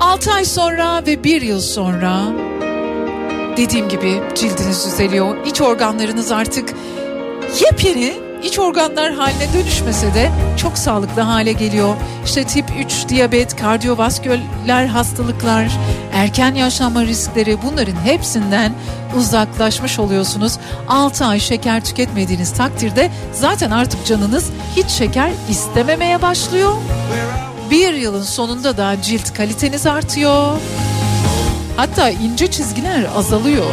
6 ay sonra ve 1 yıl sonra dediğim gibi cildiniz düzeliyor. İç organlarınız artık yepyeni iç organlar haline dönüşmese de çok sağlıklı hale geliyor. İşte tip 3 diyabet, kardiyovasküler hastalıklar, erken yaşlanma riskleri bunların hepsinden uzaklaşmış oluyorsunuz. 6 ay şeker tüketmediğiniz takdirde zaten artık canınız hiç şeker istememeye başlıyor. Bir yılın sonunda da cilt kaliteniz artıyor. Hatta ince çizgiler azalıyor.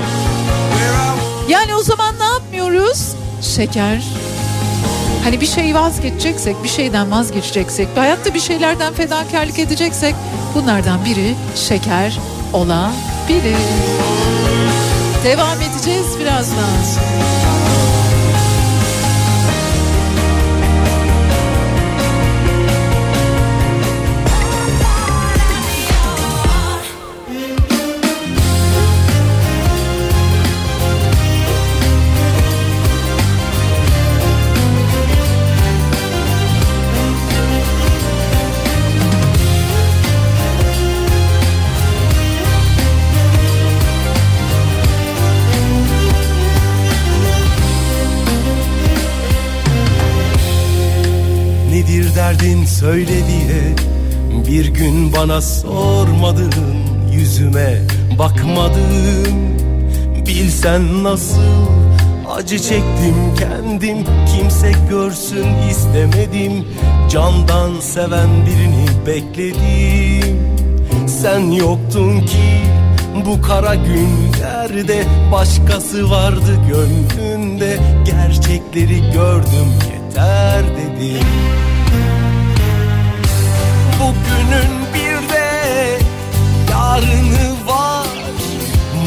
Yani o zaman ne yapmıyoruz? Şeker. Hani bir şey vazgeçeceksek, bir şeyden vazgeçeceksek, hayatta bir şeylerden fedakarlık edeceksek bunlardan biri şeker olabilir. Devam edeceğiz birazdan. Derdin söyle diye Bir gün bana sormadın Yüzüme bakmadın. Bilsen nasıl acı çektim kendim Kimse görsün istemedim. Candan seven birini bekledim. Sen yoktun ki bu kara günlerde Başkası vardı gönlünde Gerçekleri gördüm yeter dedim Bugünün bir de yarını var.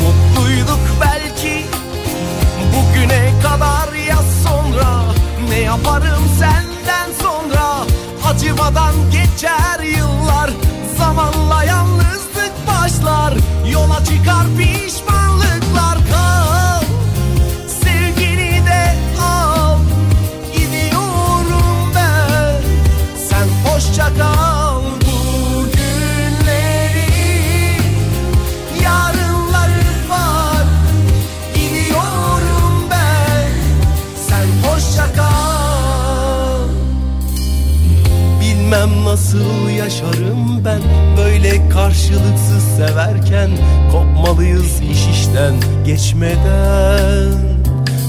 Mutluyduk belki bugüne kadar ya sonra Ne yaparım senden sonra? Acımadan geçer yıllar Zamanla yalnızlık başlar Yola çıkar pişmanlıklar nasıl yaşarım ben Böyle karşılıksız severken? Kopmalıyız iş işten geçmeden.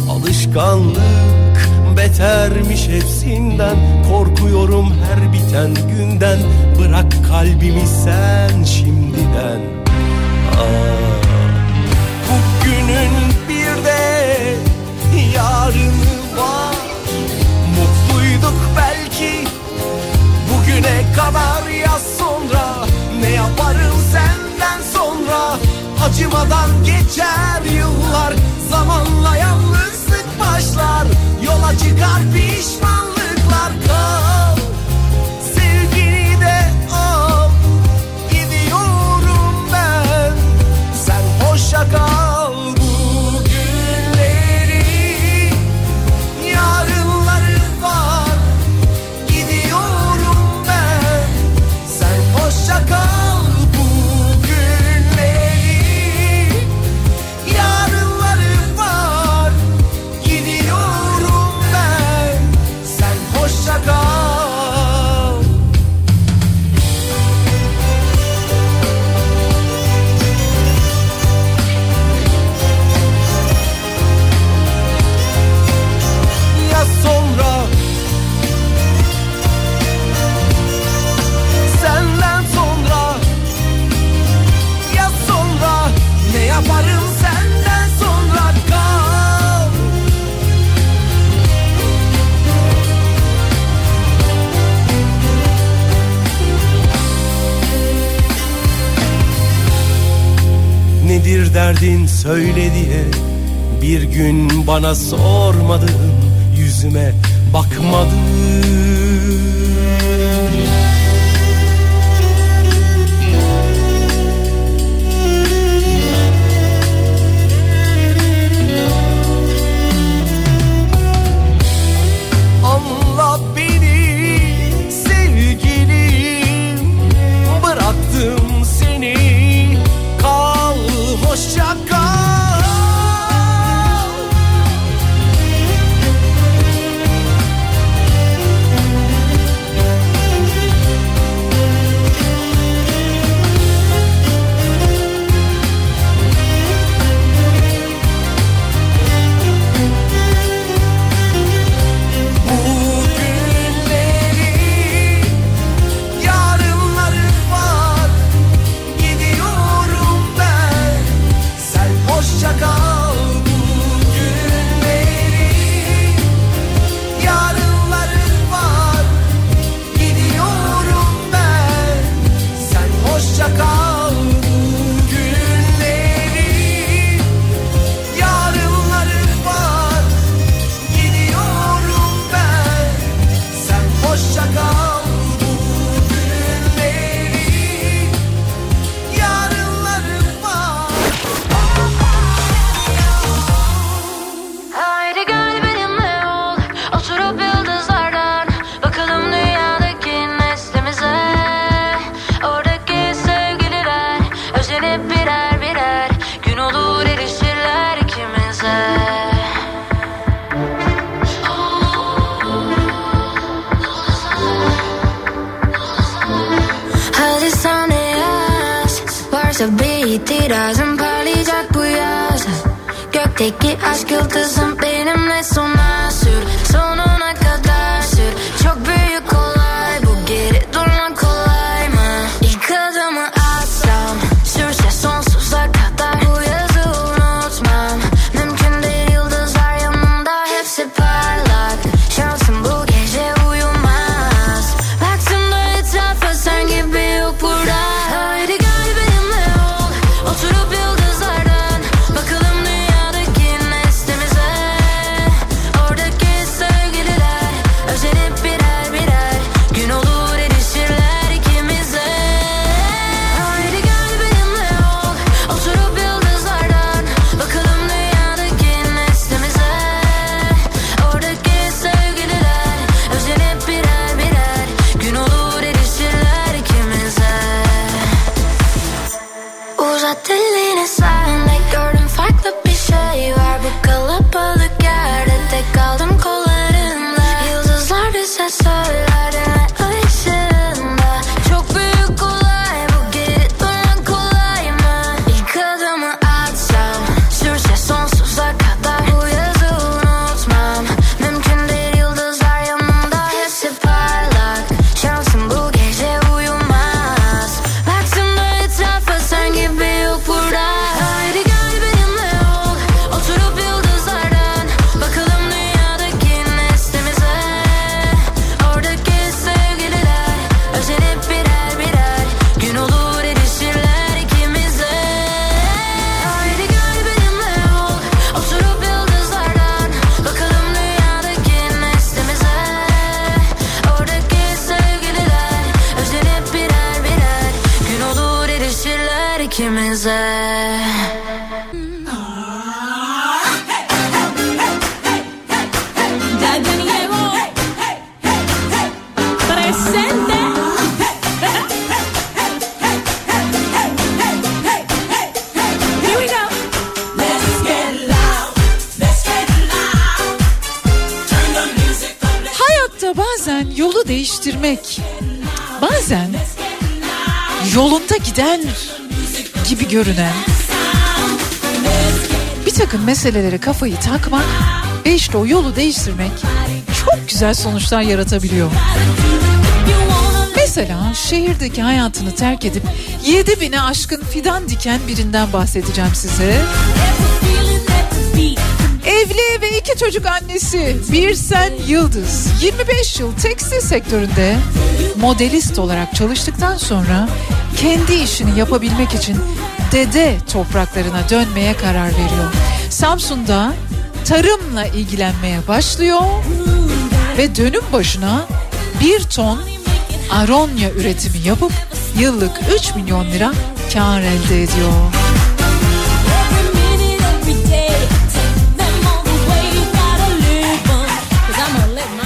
Alışkanlık betermiş hepsinden. Korkuyorum her biten günden. Bırak kalbimi sen şimdiden. Aa, Bugünün Acımadan geçer yıllar. Zamanla yalnızlık başlar Yola çıkar pişmanlıklar söyle diye Bir gün bana sormadın yüzüme bakmadın. tabii itirazım parlayacak bu yaz. Gökteki aşk yıldızım benimle sona sür. Sonu meselelere kafayı takmak ve işte o yolu değiştirmek çok güzel sonuçlar yaratabiliyor. Mesela şehirdeki hayatını terk edip 7 bine aşkın fidan diken birinden bahsedeceğim size. Evli ve iki çocuk annesi Birsen Yıldız 25 yıl tekstil sektöründe modelist olarak çalıştıktan sonra kendi işini yapabilmek için dede topraklarına dönmeye karar veriyor. Samsun'da tarımla ilgilenmeye başlıyor ve dönüm başına bir ton aronya üretimi yapıp yıllık 3 milyon lira kar elde ediyor.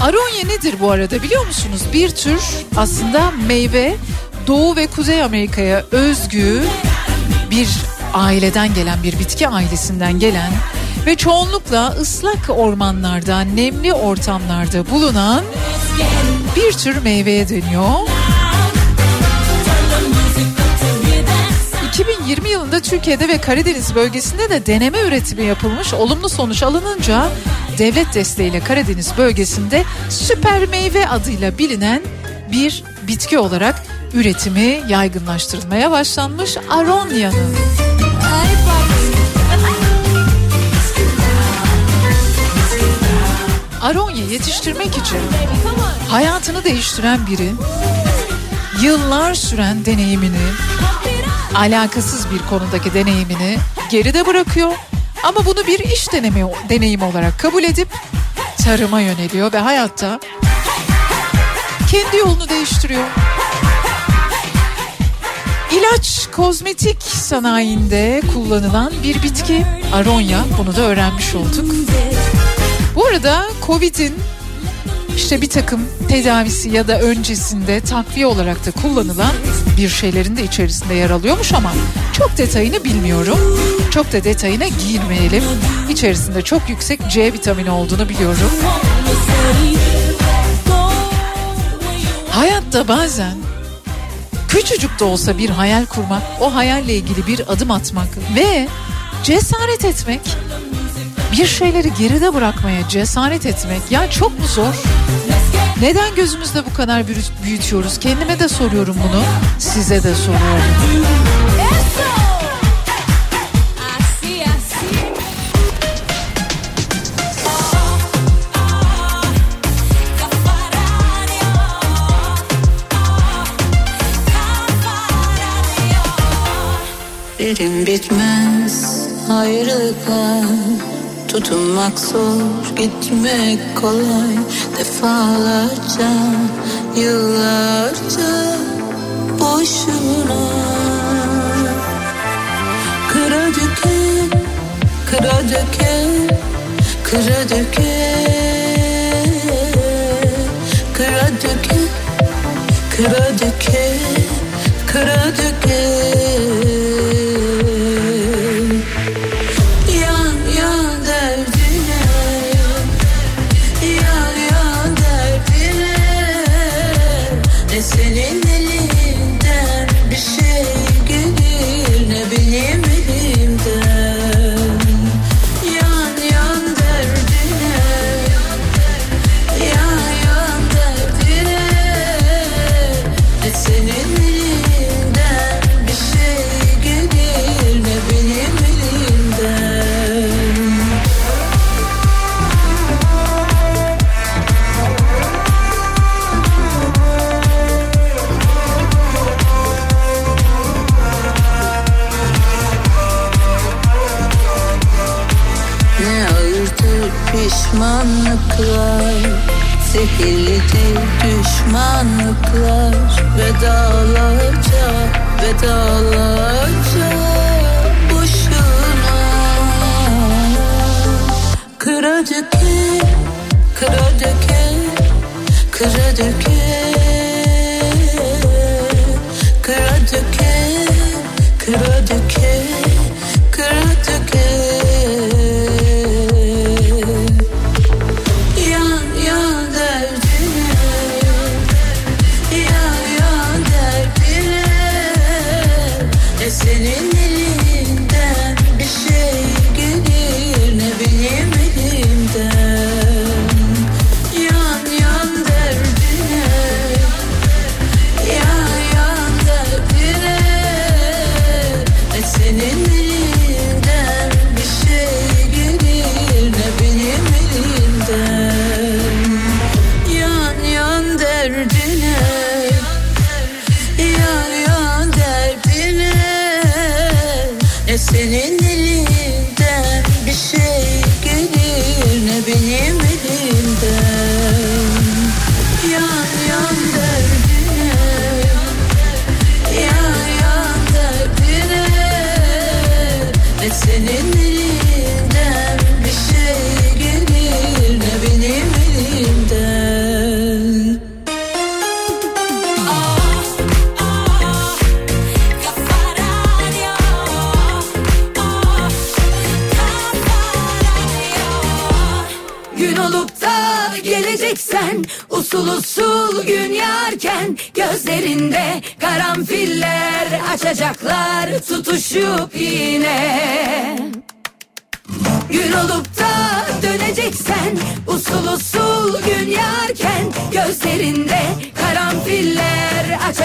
Aronya nedir bu arada biliyor musunuz? Bir tür aslında meyve Doğu ve Kuzey Amerika'ya özgü bir aileden gelen bir bitki ailesinden gelen ve çoğunlukla ıslak ormanlarda, nemli ortamlarda bulunan bir tür meyveye deniyor. 2020 yılında Türkiye'de ve Karadeniz bölgesinde de deneme üretimi yapılmış. Olumlu sonuç alınınca devlet desteğiyle Karadeniz bölgesinde süper meyve adıyla bilinen bir bitki olarak üretimi yaygınlaştırılmaya başlanmış Aronya'nın. Aronya yetiştirmek için hayatını değiştiren biri yıllar süren deneyimini alakasız bir konudaki deneyimini geride bırakıyor ama bunu bir iş denemi, deneyimi olarak kabul edip tarıma yöneliyor ve hayatta kendi yolunu değiştiriyor. İlaç, kozmetik sanayinde kullanılan bir bitki aronya. Bunu da öğrenmiş olduk. Bu arada Covid'in işte bir takım tedavisi ya da öncesinde takviye olarak da kullanılan bir şeylerin de içerisinde yer alıyormuş ama çok detayını bilmiyorum. Çok da detayına girmeyelim. İçerisinde çok yüksek C vitamini olduğunu biliyorum. Hayatta bazen küçücük de olsa bir hayal kurmak, o hayalle ilgili bir adım atmak ve cesaret etmek, bir şeyleri geride bırakmaya cesaret etmek ya çok mu zor? Neden gözümüzde bu kadar büyüt- büyütüyoruz? Kendime de soruyorum bunu, size de soruyorum. Bitmez ayrılıklar Tutunmak zor gitmek kolay. Defalarca yıllarca boşuna. Kıra döke, kıra döke, kıra döke. Kıra döke, kıra döke, kıra döke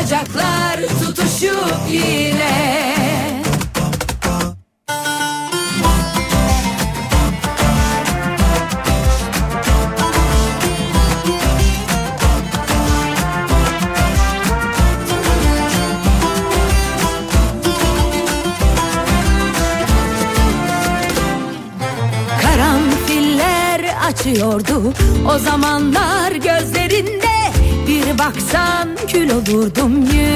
Açacaklar tutuşup yine kül olurdum yüzüme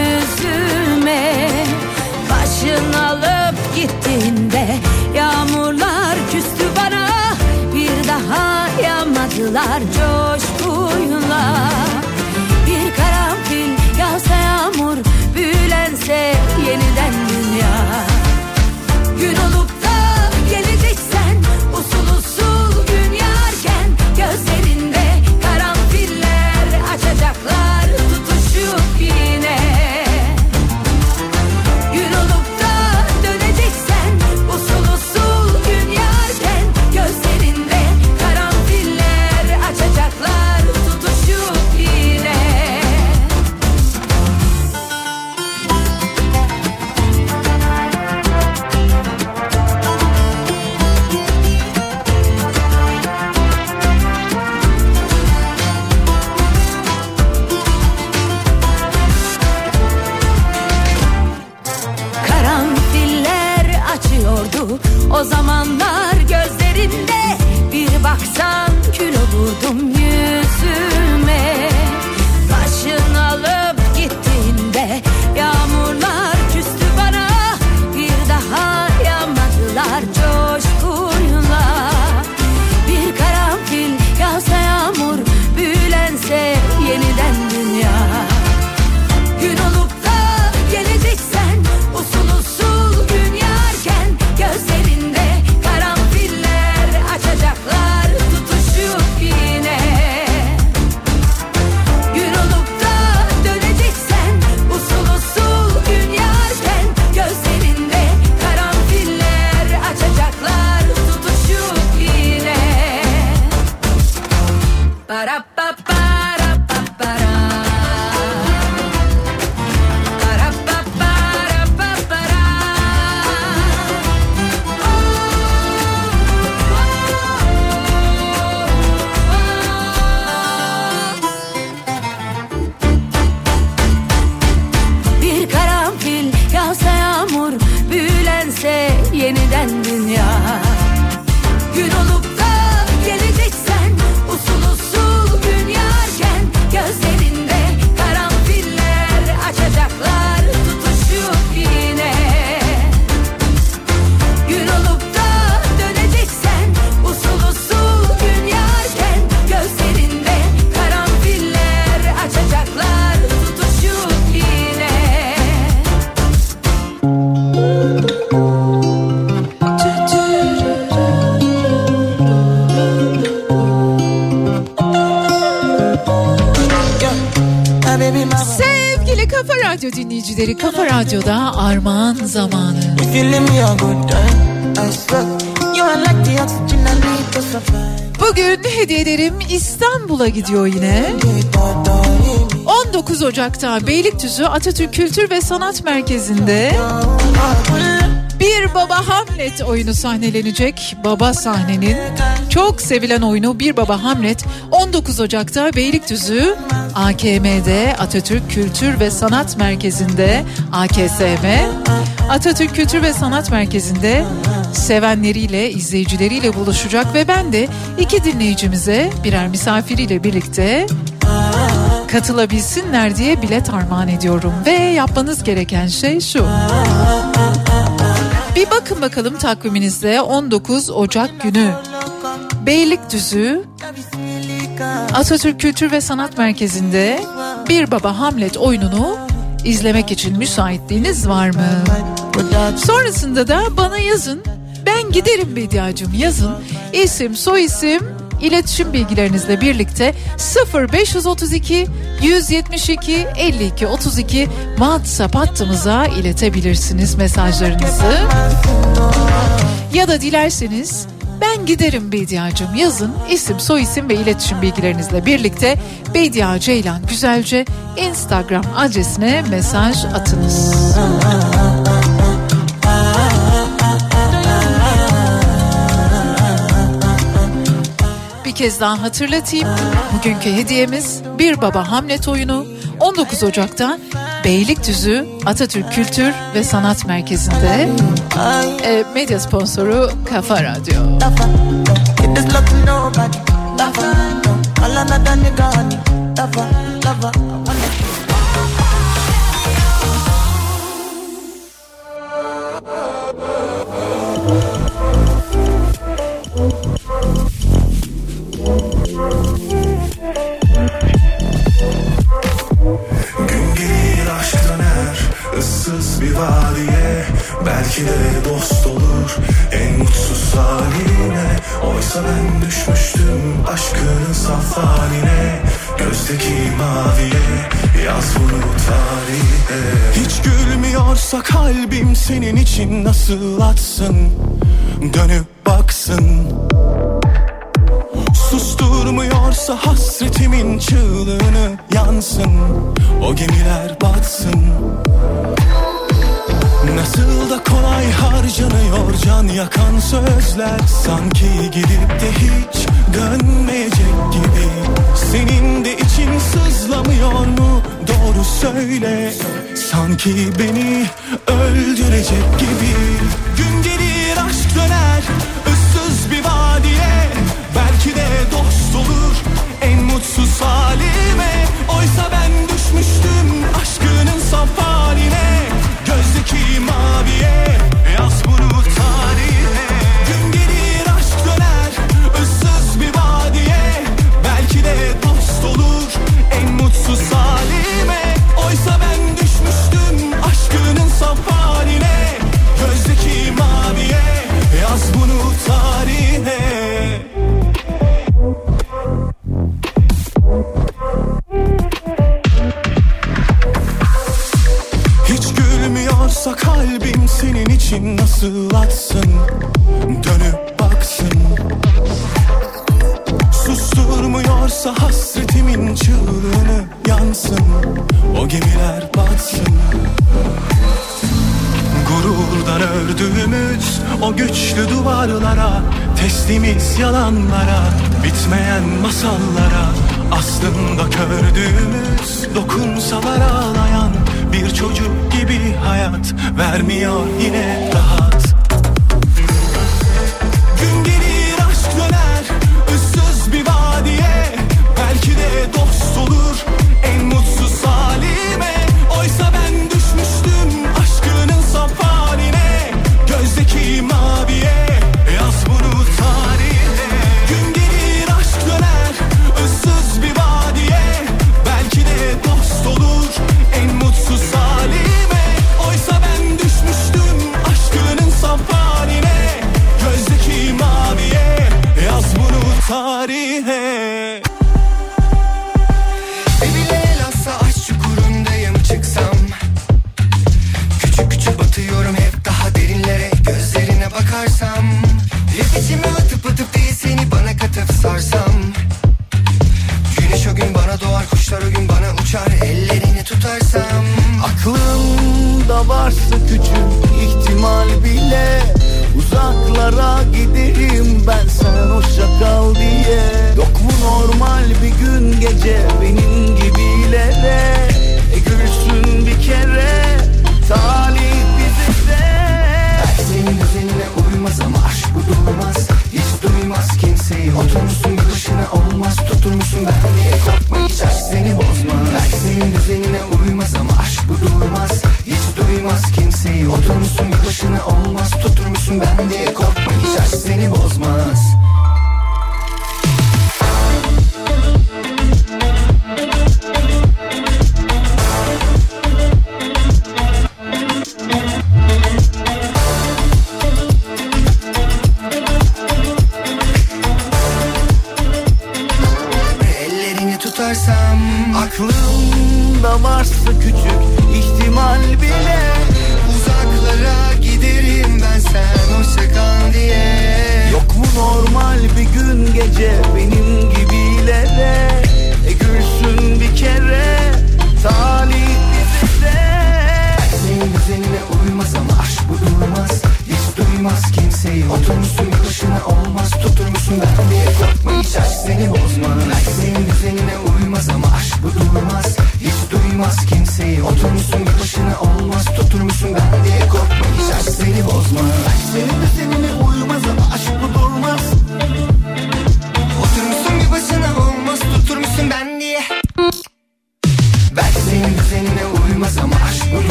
oxygen I need to survive. Bugün hediyelerim İstanbul'a gidiyor yine. 19 Ocak'ta Beylikdüzü Atatürk Kültür ve Sanat Merkezi'nde Bir Baba Hamlet oyunu sahnelenecek. Baba sahnenin çok sevilen oyunu Bir Baba Hamlet 19 Ocak'ta Beylikdüzü AKM'de Atatürk Kültür ve Sanat Merkezi'nde AKSM Atatürk Kültür ve Sanat Merkezi'nde sevenleriyle, izleyicileriyle buluşacak ve ben de iki dinleyicimize birer misafiriyle birlikte katılabilsinler diye bilet armağan ediyorum. Ve yapmanız gereken şey şu. Bir bakın bakalım takviminizde 19 Ocak günü Beylikdüzü Atatürk Kültür ve Sanat Merkezi'nde Bir Baba Hamlet oyununu izlemek için müsaitliğiniz var mı? Sonrasında da bana yazın. Ben giderim Bediacığım yazın. İsim, soyisim, iletişim bilgilerinizle birlikte 0532 172 52 32 WhatsApp hattımıza iletebilirsiniz mesajlarınızı. Ya da dilerseniz giderim Bediacım yazın isim soyisim ve iletişim bilgilerinizle birlikte Bedia Ceylan Güzelce Instagram adresine mesaj atınız. Bir kez daha hatırlatayım. Bugünkü hediyemiz bir baba Hamlet oyunu 19 Ocak'ta Beylikdüzü Atatürk Kültür ve Sanat Merkezi'nde e, medya sponsoru Kafa Radyo. There's gülmüyorsa kalbim senin için nasıl atsın? Dönüp baksın. Susturmuyorsa hasretimin çığlığını yansın. O gemiler batsın. Nasıl da kolay harcanıyor can yakan sözler. Sanki gidip de hiç dönmeyecek gibi. Senin de için sızlamıyor mu doğru söyle. Sanki beni öldürecek gibi. Gün gelir aşk döner ıssız bir vadiye. Belki de dost olur en mutsuz halime. Oysa ben düşmüştüm için nasıl atsın? Dönüp baksın. Susturmuyorsa hasretimin çığlığını yansın. O gemiler batsın. Gururdan ördüğümüz o güçlü duvarlara Teslimiz yalanlara Bitmeyen masallara Aslında kördüğümüz Dokunsalar ağlayan Bir çocuk gibi hayat Vermiyor yine rahat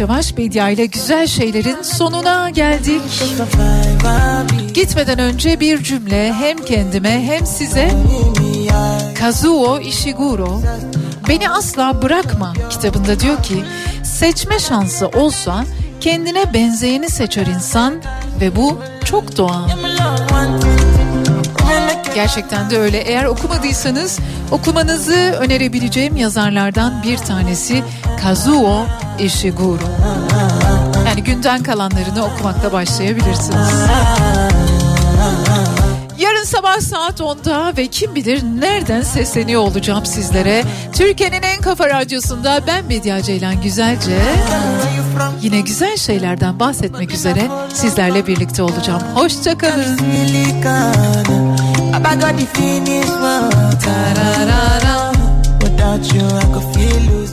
yavaş yavaş Bedia ile güzel şeylerin sonuna geldik. Gitmeden önce bir cümle hem kendime hem size Kazuo Ishiguro Beni Asla Bırakma kitabında diyor ki seçme şansı olsa kendine benzeyeni seçer insan ve bu çok doğal. Gerçekten de öyle. Eğer okumadıysanız okumanızı önerebileceğim yazarlardan bir tanesi Kazuo Ishiguro. Yani günden kalanlarını okumakla başlayabilirsiniz. Yarın sabah saat 10'da ve kim bilir nereden sesleniyor olacağım sizlere. Türkiye'nin en kafa radyosunda ben Medya Ceylan Güzelce. Yine güzel şeylerden bahsetmek üzere sizlerle birlikte olacağım. Hoşçakalın. Without you, I could feel